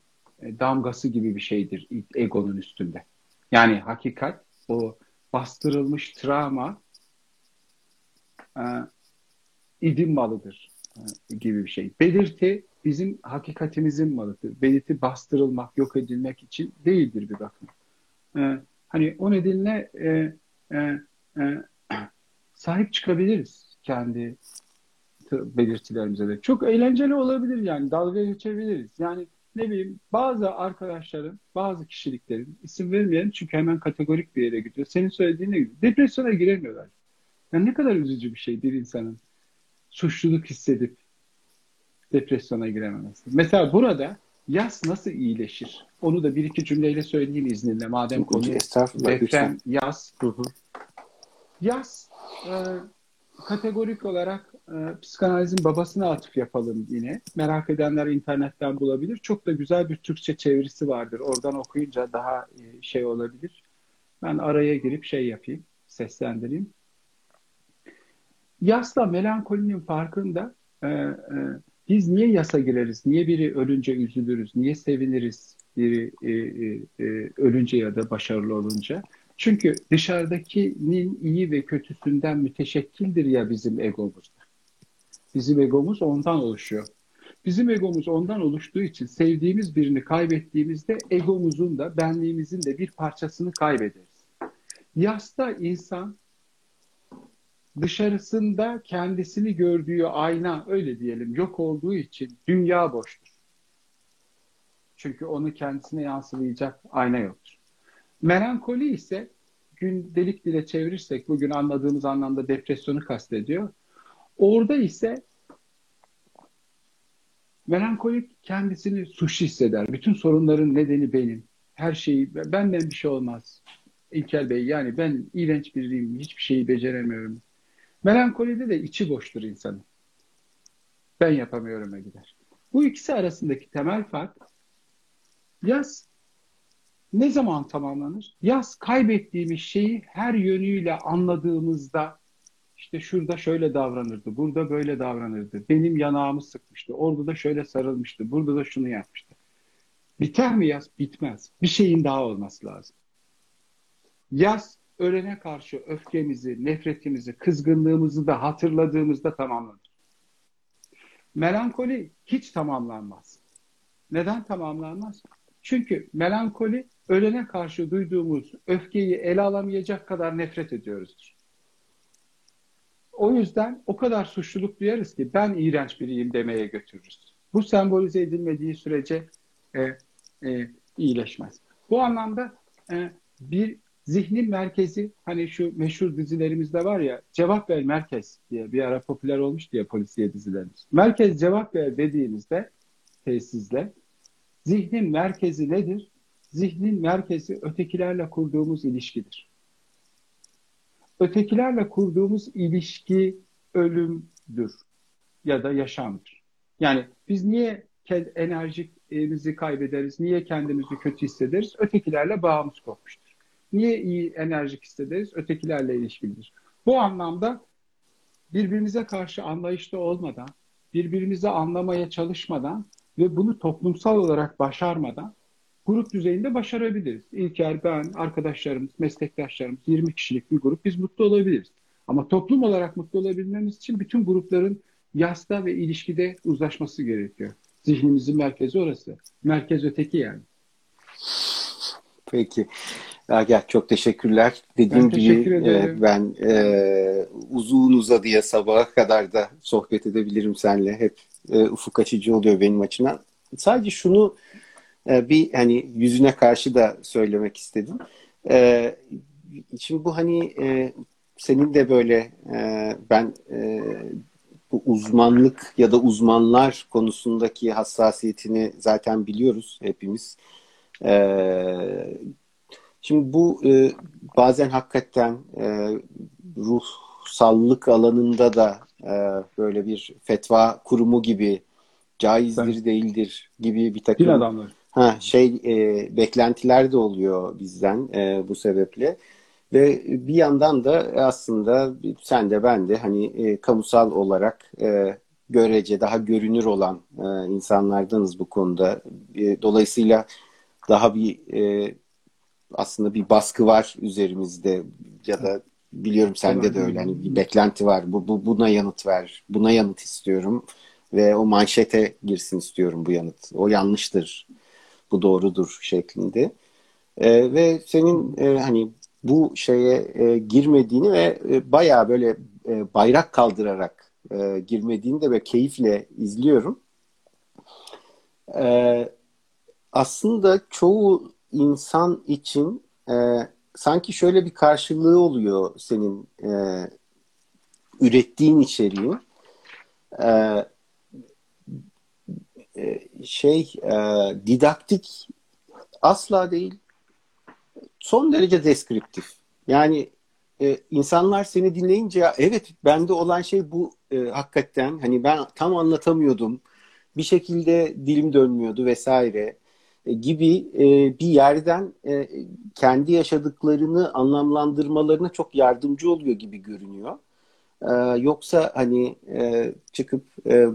damgası gibi bir şeydir it, egonun üstünde. Yani hakikat o bastırılmış travma e, idim malıdır e, gibi bir şey. Belirti bizim hakikatimizin malıdır. Belirti bastırılmak, yok edilmek için değildir bir bakın. E, hani o nedenle e, e, e, sahip çıkabiliriz kendi belirtilerimize de. Çok eğlenceli olabilir yani. Dalga geçebiliriz. Yani ne bileyim bazı arkadaşların, bazı kişiliklerin isim vermeyelim çünkü hemen kategorik bir yere gidiyor. Senin söylediğine gibi. Depresyona giremiyorlar. Yani ne kadar üzücü bir şey bir insanın suçluluk hissedip depresyona girememesi. Mesela burada yaz nasıl iyileşir? Onu da bir iki cümleyle söyleyeyim izninle. Madem konu deprem, yaz. Hı hı. Yaz e, kategorik olarak e, psikanalizin babasına atıf yapalım yine. Merak edenler internetten bulabilir. Çok da güzel bir Türkçe çevirisi vardır. Oradan okuyunca daha e, şey olabilir. Ben araya girip şey yapayım, seslendireyim. Yasla melankolinin farkında e, e, biz niye yasa gireriz? Niye biri ölünce üzülürüz? Niye seviniriz biri e, e, e, ölünce ya da başarılı olunca? Çünkü dışarıdakinin iyi ve kötüsünden müteşekkildir ya bizim egomuz. Bizim egomuz ondan oluşuyor. Bizim egomuz ondan oluştuğu için sevdiğimiz birini kaybettiğimizde egomuzun da benliğimizin de bir parçasını kaybederiz. Yasta insan dışarısında kendisini gördüğü ayna öyle diyelim yok olduğu için dünya boştur. Çünkü onu kendisine yansılayacak ayna yoktur. Melankoli ise gündelik dile çevirirsek bugün anladığımız anlamda depresyonu kastediyor. Orada ise melankolik kendisini suçlu hisseder. Bütün sorunların nedeni benim. Her şeyi benden bir şey olmaz. İlkel Bey. Yani ben iğrenç biriyim, hiçbir şeyi beceremiyorum. Melankolide de içi boştur insanın. Ben yapamıyorum'a gider. Bu ikisi arasındaki temel fark yaz ne zaman tamamlanır? Yaz kaybettiğimiz şeyi her yönüyle anladığımızda işte şurada şöyle davranırdı, burada böyle davranırdı, benim yanağımı sıkmıştı, orada da şöyle sarılmıştı, burada da şunu yapmıştı. Biter mi yaz? Bitmez. Bir şeyin daha olması lazım. Yaz ölene karşı öfkemizi, nefretimizi, kızgınlığımızı da hatırladığımızda tamamlanır. Melankoli hiç tamamlanmaz. Neden tamamlanmaz? Çünkü melankoli ölene karşı duyduğumuz öfkeyi ele alamayacak kadar nefret ediyoruzdur. O yüzden o kadar suçluluk duyarız ki ben iğrenç biriyim demeye götürürüz. Bu sembolize edilmediği sürece e, e, iyileşmez. Bu anlamda e, bir zihnin merkezi hani şu meşhur dizilerimizde var ya cevap ver merkez diye bir ara popüler olmuş diye polisiye dizilerimiz. Merkez cevap ver dediğimizde tesisle zihnin merkezi nedir? Zihnin merkezi ötekilerle kurduğumuz ilişkidir. Ötekilerle kurduğumuz ilişki ölümdür ya da yaşamdır. Yani biz niye enerjimizi kaybederiz, niye kendimizi kötü hissederiz? Ötekilerle bağımız kopmuştur. Niye iyi enerjik hissederiz? Ötekilerle ilişkilidir. Bu anlamda birbirimize karşı anlayışlı olmadan, birbirimizi anlamaya çalışmadan ve bunu toplumsal olarak başarmadan grup düzeyinde başarabiliriz. İlker, ben, arkadaşlarımız, meslektaşlarımız, 20 kişilik bir grup biz mutlu olabiliriz. Ama toplum olarak mutlu olabilmemiz için bütün grupların yasta ve ilişkide uzlaşması gerekiyor. Zihnimizin merkezi orası. Merkez öteki yani. Peki. Agah çok teşekkürler. Dediğim ben teşekkür gibi e, ben e, uzun uzadıya sabaha kadar da sohbet edebilirim seninle. Hep e, ufuk açıcı oluyor benim açımdan. Sadece şunu e, bir hani yüzüne karşı da söylemek istedim. E, şimdi bu hani e, senin de böyle e, ben e, bu uzmanlık ya da uzmanlar konusundaki hassasiyetini zaten biliyoruz hepimiz. E, şimdi bu e, bazen hakikaten e, ruhsallık alanında da e, böyle bir fetva kurumu gibi caizdir ben, değildir gibi bir takım adamlar. Ha, şey e, beklentiler de oluyor bizden e, bu sebeple. Ve bir yandan da aslında sen de ben de hani e, kamusal olarak e, görece daha görünür olan e, insanlardanız bu konuda. E, dolayısıyla daha bir e, aslında bir baskı var üzerimizde ya da biliyorum sende de öyle hani bir beklenti var. Bu, bu buna yanıt ver. Buna yanıt istiyorum ve o manşete girsin istiyorum bu yanıt. O yanlıştır. Bu doğrudur şeklinde. E, ve senin e, hani bu şeye e, girmediğini ve e, bayağı böyle e, bayrak kaldırarak e, girmediğini de ve keyifle izliyorum. E, aslında çoğu insan için e, sanki şöyle bir karşılığı oluyor senin e, ürettiğin içeriğin. E, e, şey e, didaktik asla değil son derece deskriptif. Yani e, insanlar seni dinleyince ya, evet bende olan şey bu e, hakikaten hani ben tam anlatamıyordum bir şekilde dilim dönmüyordu vesaire gibi e, bir yerden e, kendi yaşadıklarını anlamlandırmalarına çok yardımcı oluyor gibi görünüyor. E, yoksa hani e, çıkıp e,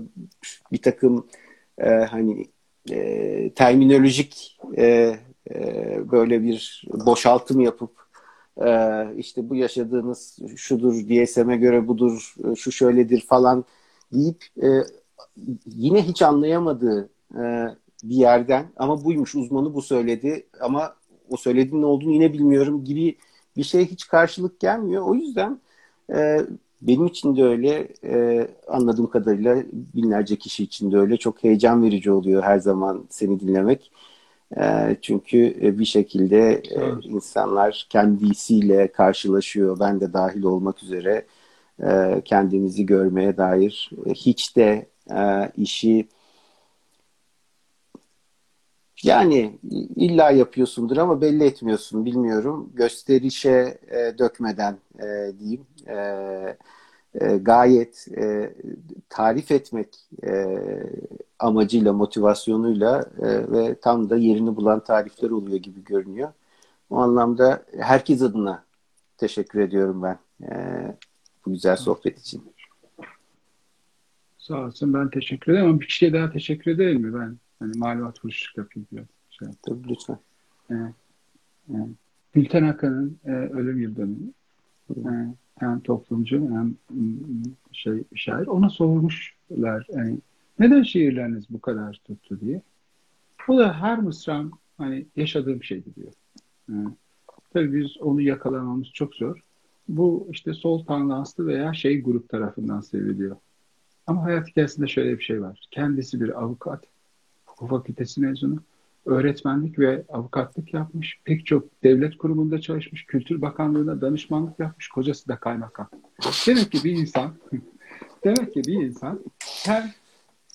bir takım e, hani e, terminolojik e, e, böyle bir boşaltım yapıp e, işte bu yaşadığınız şudur DSM'e göre budur şu şöyledir falan deyip e, yine hiç anlayamadığı bir yerden ama buymuş uzmanı bu söyledi ama o söylediğin ne olduğunu yine bilmiyorum gibi bir şey hiç karşılık gelmiyor. O yüzden benim için de öyle anladığım kadarıyla binlerce kişi için de öyle çok heyecan verici oluyor her zaman seni dinlemek. Ee, çünkü e, bir şekilde e, insanlar kendisiyle karşılaşıyor. Ben de dahil olmak üzere e, kendimizi görmeye dair hiç de işi Yani illa yapıyorsundur ama belli etmiyorsun bilmiyorum. Gösterişe e, dökmeden e, diyeyim. E, e, gayet e, tarif etmek e, amacıyla, motivasyonuyla e, ve tam da yerini bulan tarifler oluyor gibi görünüyor. O anlamda herkes adına teşekkür ediyorum ben e, bu güzel sohbet için. Sağ olsun ben teşekkür ederim ama bir kişiye daha teşekkür ederim mi ben? Hani malumat vuruşluk yapayım biraz. Şey Tabii lütfen. Evet. Evet. Gülten Akan'ın e, ölüm yıldönümü. E, hem toplumcu hem şey şair. Ona sormuşlar yani, neden şiirleriniz bu kadar tuttu diye. O da her mısram hani yaşadığım şeydi diyor. Yani, tabii biz onu yakalamamız çok zor. Bu işte sol tandanslı veya şey grup tarafından seviliyor. Ama hayat hikayesinde şöyle bir şey var. Kendisi bir avukat, hukuk fakültesi mezunu, öğretmenlik ve avukatlık yapmış. Pek çok devlet kurumunda çalışmış. Kültür Bakanlığı'na danışmanlık yapmış. Kocası da kaymakam. Demek ki bir insan demek ki bir insan hem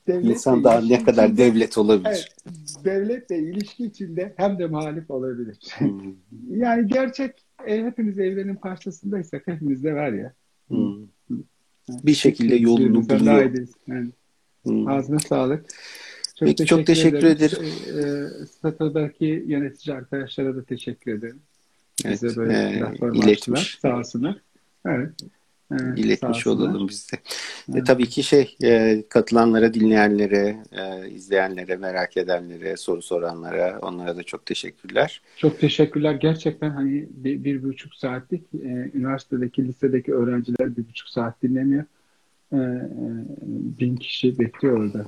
devlet İnsan daha ne kadar içinde, devlet olabilir. Evet, devletle ilişki içinde hem de muhalif olabilir. Hmm. yani gerçek e, hepimiz evrenin parçasındaysak hepimiz de var ya. Hmm. Bir şekilde yolunu buluyor. Yani, hmm. Ağzına sağlık. Çok Peki teşekkür çok teşekkür ederim. ederim. E, Stato'daki yönetici arkadaşlara da teşekkür ederim. Bize evet, böyle e, iletmiş. Sağ olsunlar. Evet. Evet, iletmiş olalım biz de. Evet. E, tabii ki şey e, katılanlara, dinleyenlere, e, izleyenlere, merak edenlere, soru soranlara onlara da çok teşekkürler. Çok teşekkürler. Gerçekten hani bir, bir buçuk saatlik e, üniversitedeki, lisedeki öğrenciler bir buçuk saat dinlemiyor. E, e, bin kişi bekliyor orada.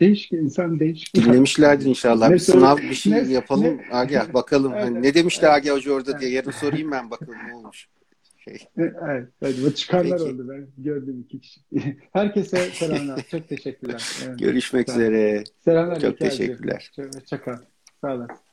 Değişik insan değişik. Dinlemişlerdir inşallah. bir sınav bir şey ne, yapalım. Ne, Agah bakalım. Evet, hani ne demişti Agah Hoca orada diye yarın sorayım ben bakalım ne olmuş. Şey. Evet, evet çıkarlar Peki. oldu ben gördüm iki kişi. Herkese selamlar. Çok teşekkürler. Evet, Görüşmek üzere. Selamlar. Çok teşekkürler. Çok sağ olasın.